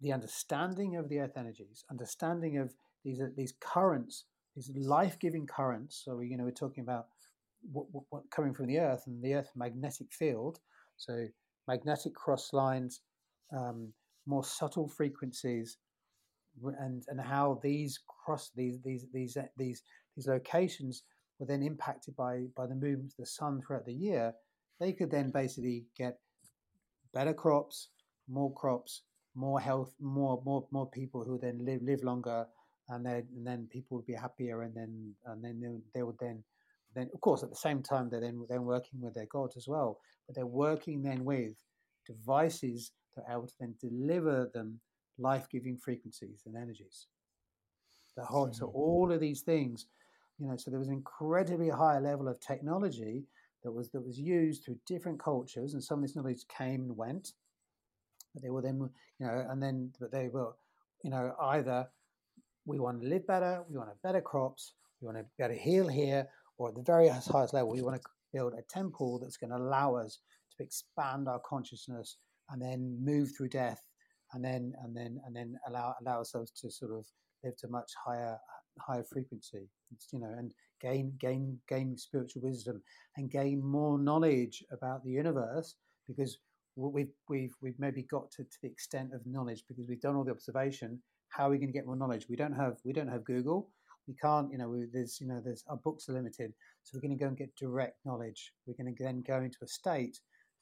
the understanding of the earth energies, understanding of these these currents, these life-giving currents. So you know, we're talking about what, what, what coming from the earth and the earth magnetic field. So magnetic cross lines, um, more subtle frequencies, and and how these cross these these these uh, these these locations were then impacted by by the movements of the sun throughout the year. They could then basically get better crops, more crops, more health, more more more people who then live live longer, and then and then people would be happier, and then and then they, they would then then of course at the same time they're then then working with their gods as well, but they're working then with devices able to then deliver them life-giving frequencies and energies. The whole so all of these things, you know, so there was an incredibly high level of technology that was that was used through different cultures, and some of this knowledge came and went. But they were then, you know, and then but they were, you know, either we want to live better, we want to have better crops, we want to be able to heal here, or at the very highest level, we want to build a temple that's going to allow us to expand our consciousness and then move through death and then and then and then allow allow ourselves to sort of live to much higher higher frequency. You know and gain gain gain spiritual wisdom and gain more knowledge about the universe because we've we've we've maybe got to, to the extent of knowledge because we've done all the observation. How are we going to get more knowledge? We don't have we don't have google. We can't you know we, there's you know there's our books are limited. So we're going to go and get direct knowledge. We're going to then go into a state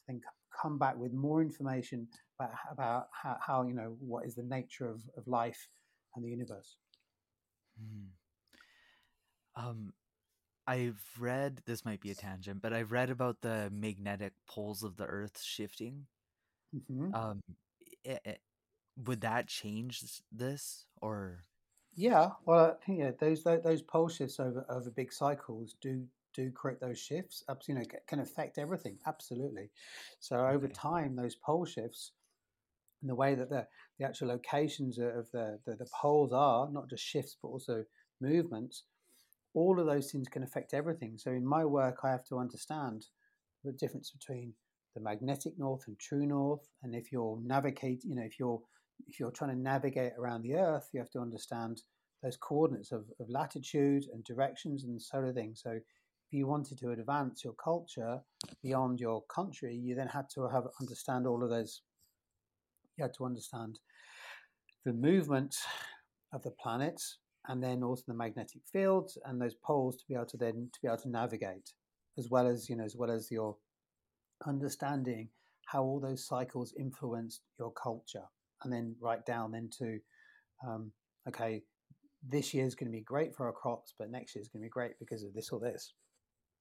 then come back with more information about, about how, how you know what is the nature of, of life and the universe hmm. um I've read this might be a tangent, but I've read about the magnetic poles of the Earth shifting. Mm-hmm. Um, it, it, would that change this or? Yeah, well, yeah, those those pole shifts over over big cycles do do create those shifts. You know, can affect everything. Absolutely. So okay. over time, those pole shifts and the way that the the actual locations of the, the the poles are not just shifts but also movements all of those things can affect everything. So in my work, I have to understand the difference between the magnetic north and true north. And if you're navigate, you know, if you're if you're trying to navigate around the Earth, you have to understand those coordinates of, of latitude and directions and sort of thing. So if you wanted to advance your culture beyond your country, you then had to have understand all of those. You had to understand the movement of the planets and then also the magnetic fields and those poles to be able to then to be able to navigate as well as you know as well as your understanding how all those cycles influenced your culture and then right down into um, okay this year is going to be great for our crops but next year is going to be great because of this or this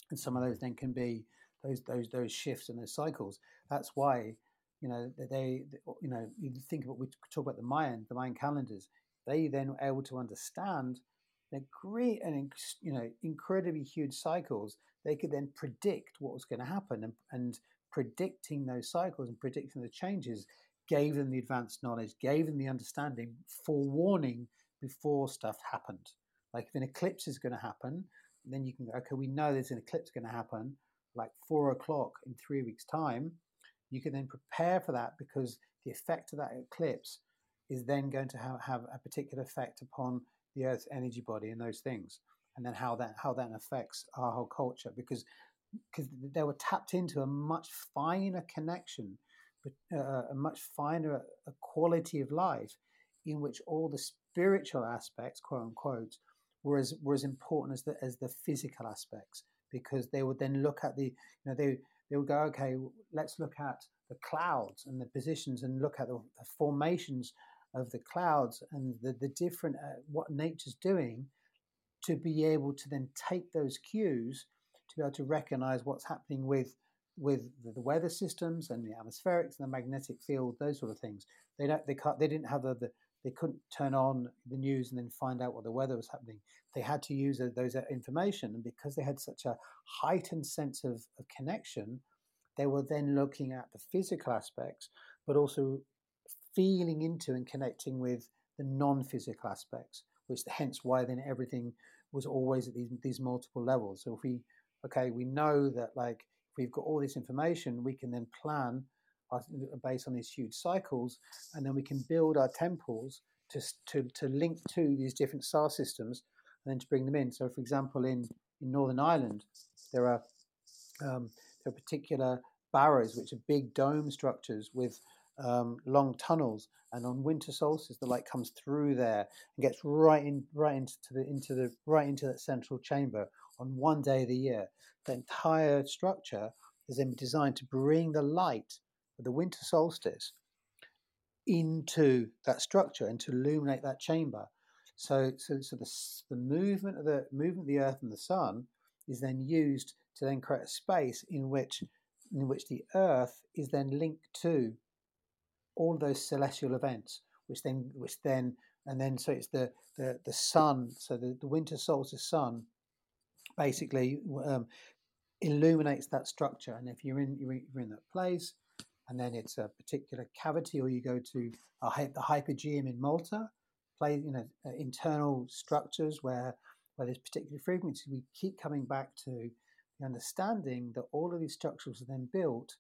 and some of those then can be those those those shifts and those cycles that's why you know they, you know you think about we talk about the mayan the mayan calendars they then were able to understand the great and you know incredibly huge cycles. They could then predict what was going to happen, and, and predicting those cycles and predicting the changes gave them the advanced knowledge, gave them the understanding, forewarning before stuff happened. Like if an eclipse is going to happen, then you can go, okay, we know there's an eclipse going to happen, like four o'clock in three weeks' time. You can then prepare for that because the effect of that eclipse is then going to have, have a particular effect upon the Earth's energy body and those things, and then how that how that affects our whole culture because because they were tapped into a much finer connection, but uh, a much finer a quality of life in which all the spiritual aspects, quote unquote, were as were as important as the as the physical aspects because they would then look at the you know they they would go okay let's look at the clouds and the positions and look at the, the formations of the clouds and the, the different uh, what nature's doing to be able to then take those cues to be able to recognize what's happening with with the weather systems and the atmospherics and the magnetic field those sort of things. They don't they can't they didn't have the, the they couldn't turn on the news and then find out what the weather was happening they had to use those uh, information and because they had such a heightened sense of, of connection they were then looking at the physical aspects but also feeling into and connecting with the non-physical aspects, which hence why then everything was always at these these multiple levels. So if we okay, we know that like we've got all this information, we can then plan based on these huge cycles, and then we can build our temples to to to link to these different star systems, and then to bring them in. So, for example, in in Northern Ireland, there are um, there are particular barrows which are big dome structures with um, long tunnels, and on winter solstice, the light comes through there and gets right in, right into the into the right into that central chamber on one day of the year. The entire structure is then designed to bring the light the winter solstice into that structure and to illuminate that chamber. So, so, so the, the movement of the movement of the Earth and the Sun is then used to then create a space in which in which the Earth is then linked to all those celestial events, which then which then and then so it's the the, the sun, so the, the winter solstice sun basically um, illuminates that structure. And if you're in you're in that place, and then it's a particular cavity, or you go to a, the hypogeum in Malta, play you know uh, internal structures where where there's particular frequency. We keep coming back to the understanding that all of these structures are then built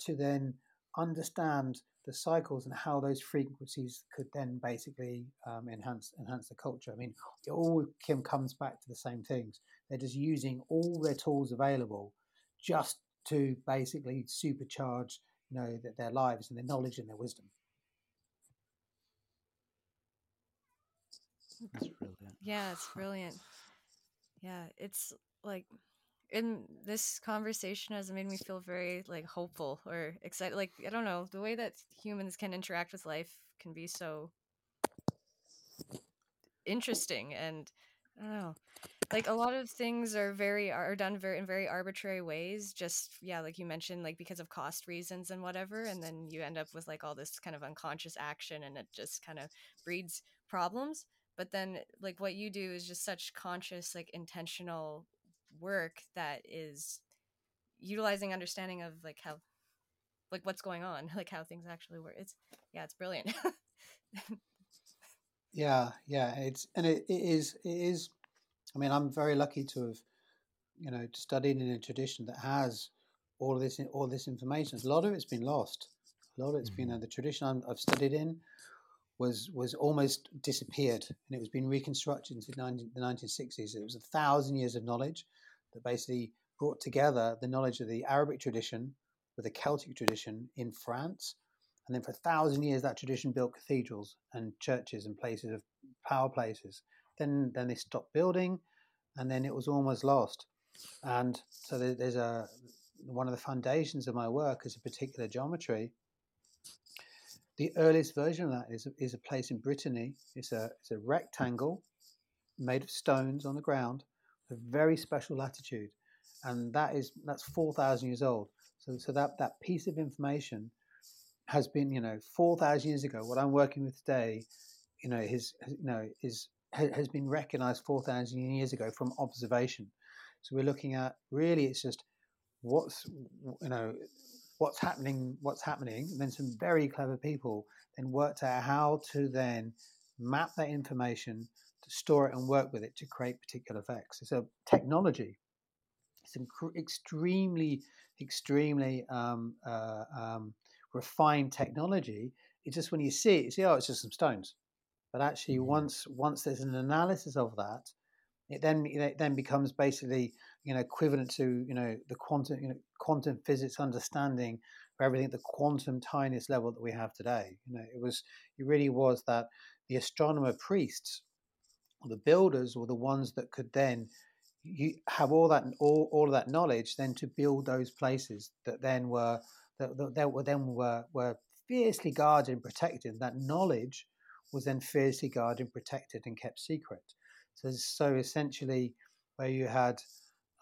to then understand the cycles and how those frequencies could then basically um, enhance enhance the culture. I mean, it all Kim comes back to the same things. They're just using all their tools available just to basically supercharge, you know, their, their lives and their knowledge and their wisdom. That's brilliant. Yeah, it's brilliant. Yeah, it's like in this conversation has made me feel very like hopeful or excited like i don't know the way that humans can interact with life can be so interesting and i don't know like a lot of things are very are done very in very arbitrary ways just yeah like you mentioned like because of cost reasons and whatever and then you end up with like all this kind of unconscious action and it just kind of breeds problems but then like what you do is just such conscious like intentional work that is utilizing understanding of like how like what's going on like how things actually work. It's yeah it's brilliant yeah yeah it's and it, it is it is i mean i'm very lucky to have you know studied in a tradition that has all of this all this information a lot of it's been lost a lot of it's mm-hmm. been uh, the tradition i have studied in was was almost disappeared and it was being reconstructed into the 1960s it was a thousand years of knowledge that basically brought together the knowledge of the Arabic tradition with the Celtic tradition in France. And then for a thousand years, that tradition built cathedrals and churches and places of power places. Then, then they stopped building, and then it was almost lost. And so there's a one of the foundations of my work is a particular geometry. The earliest version of that is a, is a place in Brittany. It's a it's a rectangle made of stones on the ground a very special latitude, and that is that's four thousand years old. So, so that that piece of information has been, you know, four thousand years ago. What I'm working with today, you know, is you know is has been recognized four thousand years ago from observation. So we're looking at really, it's just what's you know what's happening, what's happening, and then some very clever people then worked out how to then map that information to store it and work with it to create particular effects. It's a technology. It's inc- extremely, extremely um, uh, um, refined technology. It's just when you see it, you see, oh, it's just some stones. But actually, mm-hmm. once once there's an analysis of that, it then it then becomes basically you know equivalent to you know the quantum you know quantum physics understanding for everything at the quantum tiniest level that we have today. You know, it was it really was that the astronomer priests or the builders were the ones that could then you have all that all, all of that knowledge then to build those places that then were that, that were then were were fiercely guarded and protected that knowledge was then fiercely guarded and protected and kept secret so so essentially where you had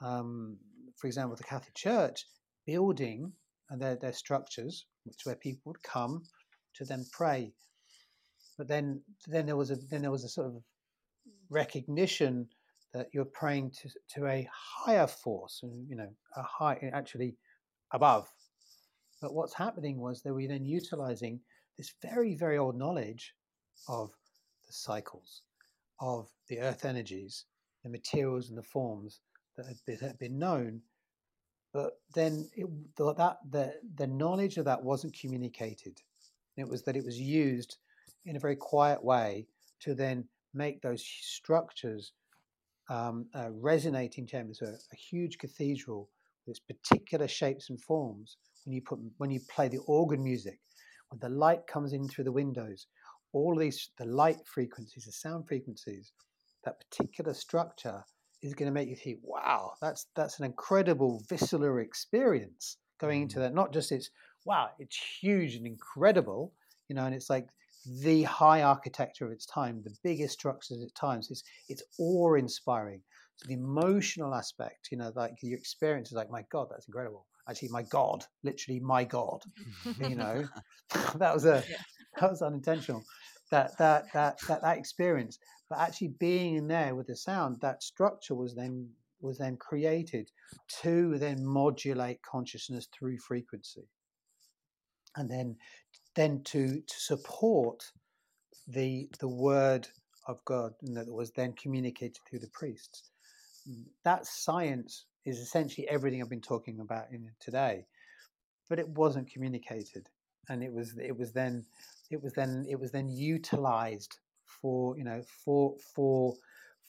um, for example the catholic church building and their, their structures which where people would come to then pray but then then there was a then there was a sort of recognition that you're praying to, to a higher force, and you know, a high actually above. But what's happening was they were then utilizing this very, very old knowledge of the cycles, of the earth energies, the materials and the forms that had been, had been known but then it, that the the knowledge of that wasn't communicated. It was that it was used in a very quiet way to then make those structures um, uh, resonating chambers, a, a huge cathedral with its particular shapes and forms. When you put when you play the organ music, when the light comes in through the windows, all these the light frequencies, the sound frequencies, that particular structure is going to make you think, wow, that's that's an incredible visceral experience going into mm. that. Not just it's wow, it's huge and incredible, you know, and it's like the high architecture of its time, the biggest structures of its times. It's it's awe inspiring. So the emotional aspect, you know, like your experience is like, my God, that's incredible. Actually, my God, literally my God. you know, that was a that was unintentional. That that that that that experience, but actually being in there with the sound, that structure was then was then created to then modulate consciousness through frequency and then then to, to support the the word of God that was then communicated through the priests. That science is essentially everything I've been talking about in today, but it wasn't communicated, and it was it was then it was then it was then utilized for you know for for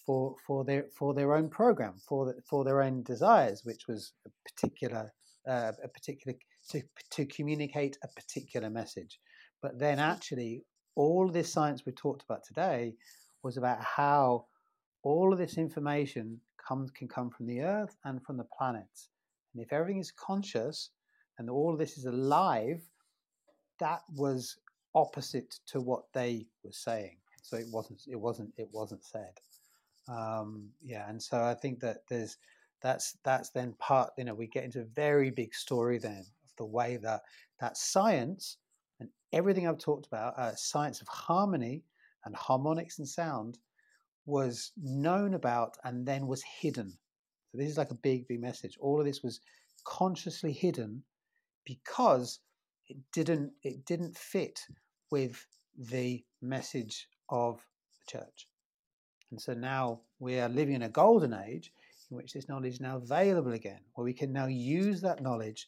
for for their for their own program for the, for their own desires, which was a particular uh, a particular to, to communicate a particular message. But then actually, all this science we talked about today was about how all of this information comes can come from the earth and from the planets. And if everything is conscious and all of this is alive, that was opposite to what they were saying. So it wasn't it wasn't it wasn't said. Um, yeah, and so I think that there's that's that's then part you know we get into a very big story then of the way that that science and everything I've talked about, uh, science of harmony and harmonics and sound, was known about and then was hidden. So this is like a big, big message. All of this was consciously hidden because it didn't it didn't fit with the message of the church. And so now we are living in a golden age in which this knowledge is now available again, where we can now use that knowledge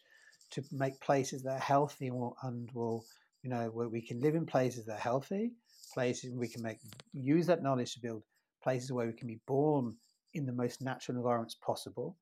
to make places that are healthy and will, and will you know where we can live in places that are healthy places we can make use that knowledge to build places where we can be born in the most natural environments possible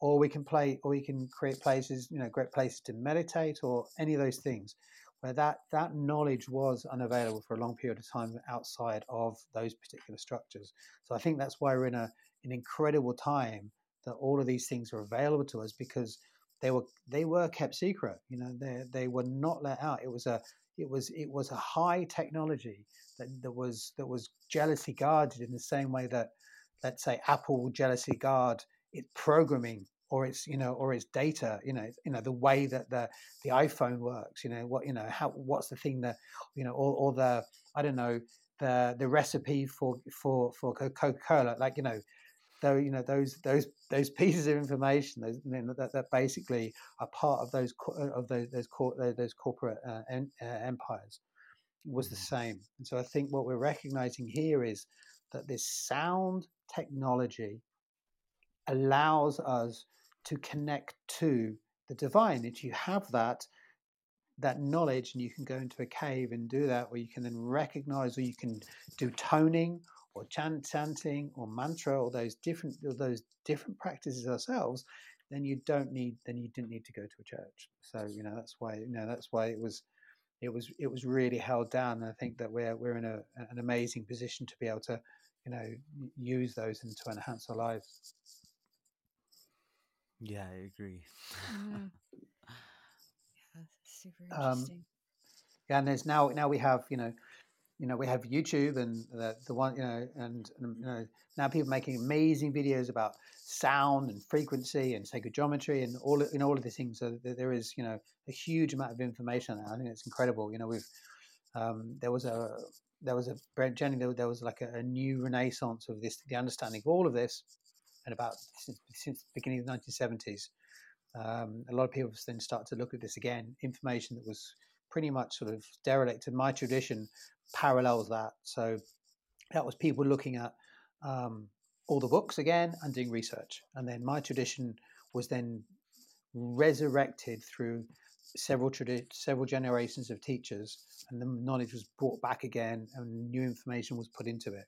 or we can play or we can create places you know great places to meditate or any of those things where that that knowledge was unavailable for a long period of time outside of those particular structures so i think that's why we're in a an incredible time that all of these things are available to us because they were they were kept secret. You know, they they were not let out. It was a it was it was a high technology that, that was that was jealously guarded in the same way that let's say Apple jealously guard its programming or its you know or its data you know you know the way that the the iphone works you know what you know how what's the thing that you know or, or the i don't know the the recipe for for for coca-cola like you know though you know those those those pieces of information those you know, that, that basically are part of those uh, of those those, cor- those corporate uh, en- uh, empires was the mm-hmm. same and so i think what we're recognizing here is that this sound technology allows us to connect to the divine if you have that that knowledge and you can go into a cave and do that or you can then recognize or you can do toning or chant, chanting or mantra or those different or those different practices ourselves, then you don't need then you didn't need to go to a church. So you know that's why you know that's why it was it was it was really held down. And I think that we're we're in a, an amazing position to be able to you know use those and to enhance our lives. Yeah, I agree. mm. Yeah, super um, interesting. Um, yeah, and there's now now we have you know you know we have YouTube and the, the one you know and, and, you know now people making amazing videos about sound and frequency and sacred geometry and all know all of these things. So there is you know a huge amount of information. I think it's incredible. You know we've um, there was a there was a Jenny there, there was like a, a, new renaissance of this the understanding of all of this and about since, since the beginning of the 1970s. Um, a lot of people then start to look at this again. Information that was pretty much sort of derelict in my tradition parallels that. So that was people looking at um, all the books again and doing research. And then my tradition was then resurrected through several tradi- several generations of teachers, and the knowledge was brought back again, and new information was put into it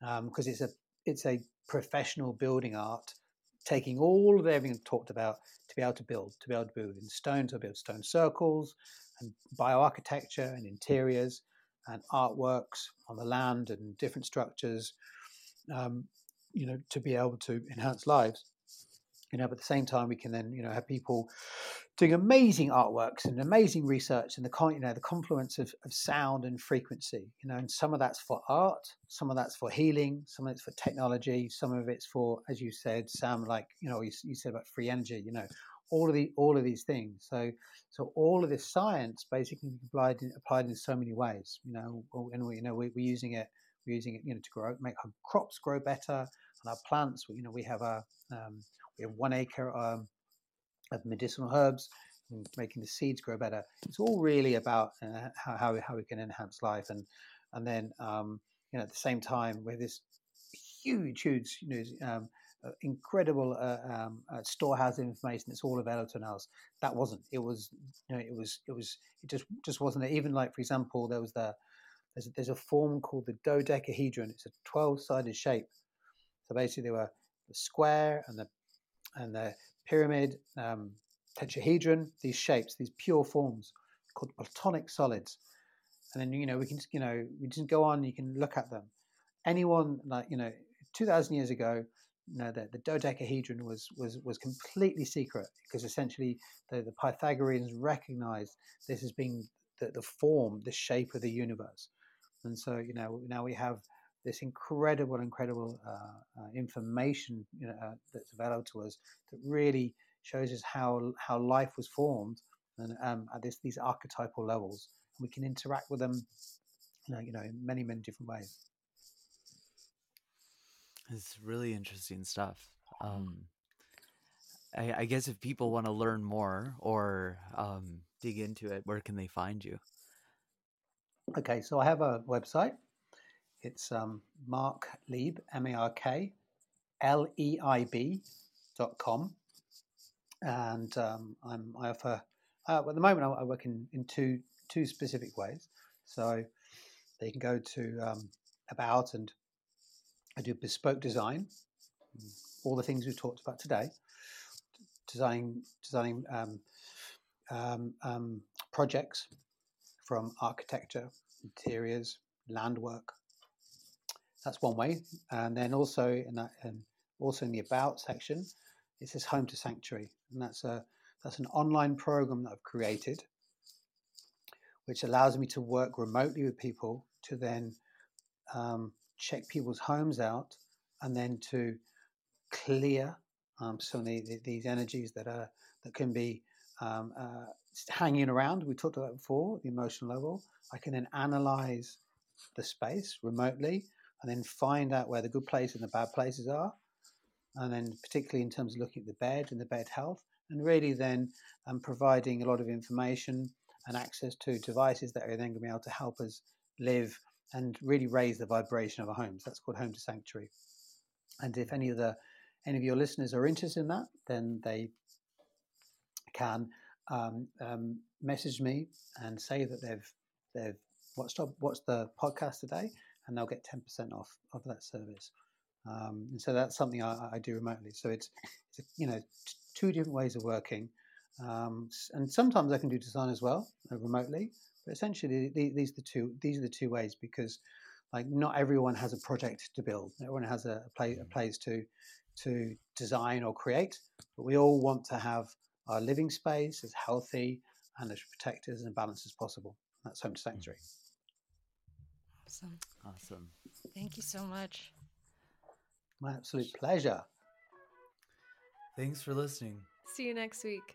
because um, it's a it's a professional building art, taking all of everything talked about to be able to build, to be able to build in stone, to build stone circles, and bioarchitecture and interiors and artworks on the land and different structures, um, you know, to be able to enhance lives. You know but at the same time we can then you know have people doing amazing artworks and amazing research and the you know the confluence of, of sound and frequency you know and some of that's for art some of that's for healing some of it's for technology some of it's for as you said sam like you know you, you said about free energy you know all of the all of these things so so all of this science basically applied in, applied in so many ways you know and we you know we, are using it we're using it you know to grow make our crops grow better and our plants you know we have a um, we have one acre um, of medicinal herbs, making the seeds grow better. It's all really about uh, how, how, how we can enhance life, and and then um, you know at the same time with this huge, huge, you know. Um, incredible uh, um, uh, storehouse of information that's all available to us. That wasn't. It was. You know, it was. It was. It just just wasn't. It. Even like, for example, there was the there's a, there's a form called the dodecahedron. It's a twelve-sided shape. So basically, there were the square and the and the pyramid, um, tetrahedron, these shapes, these pure forms called platonic solids. And then, you know, we can, you know, we just go on, you can look at them. Anyone like, you know, 2000 years ago, know, the, the dodecahedron was, was, was completely secret because essentially the, the Pythagoreans recognized this as being the, the form, the shape of the universe. And so, you know, now we have this incredible, incredible uh, uh, information you know, uh, that's available to us that really shows us how how life was formed and um, at this, these archetypal levels. And we can interact with them, you know, you know, in many many different ways. It's really interesting stuff. Um, I, I, guess if people want to learn more or um, dig into it, where can they find you? Okay, so I have a website it's um, Mark Leib, M A R K L E I B dot com. And um, I'm, I offer, uh, at the moment, I, I work in, in two, two specific ways. So they can go to um, About and I do bespoke design, all the things we've talked about today, designing, designing um, um, um, projects from architecture, interiors, land work, that's one way. And then also in that, and also in the about section, it says home to sanctuary, and that's a that's an online program that I've created, which allows me to work remotely with people to then um, check people's homes out and then to clear um, some of the, the, these energies that are that can be um, uh, hanging around. We talked about before the emotional level. I can then analyze the space remotely and then find out where the good places and the bad places are. And then, particularly in terms of looking at the bed and the bed health, and really then um, providing a lot of information and access to devices that are then going to be able to help us live and really raise the vibration of our homes. That's called Home to Sanctuary. And if any of the any of your listeners are interested in that, then they can um, um, message me and say that they've they've watched watched the podcast today and they'll get 10% off of that service. Um, and so that's something I, I, do remotely. So it's, it's you know, t- two different ways of working. Um, and sometimes I can do design as well uh, remotely, but essentially these are the two these are the two ways because like not everyone has a project to build. Everyone has a, a, play, a place to to design or create, but we all want to have our living space as healthy and as protected and balanced as possible. That's home to sanctuary. Mm. Awesome. Awesome. Thank you so much. My absolute pleasure. Thanks for listening. See you next week.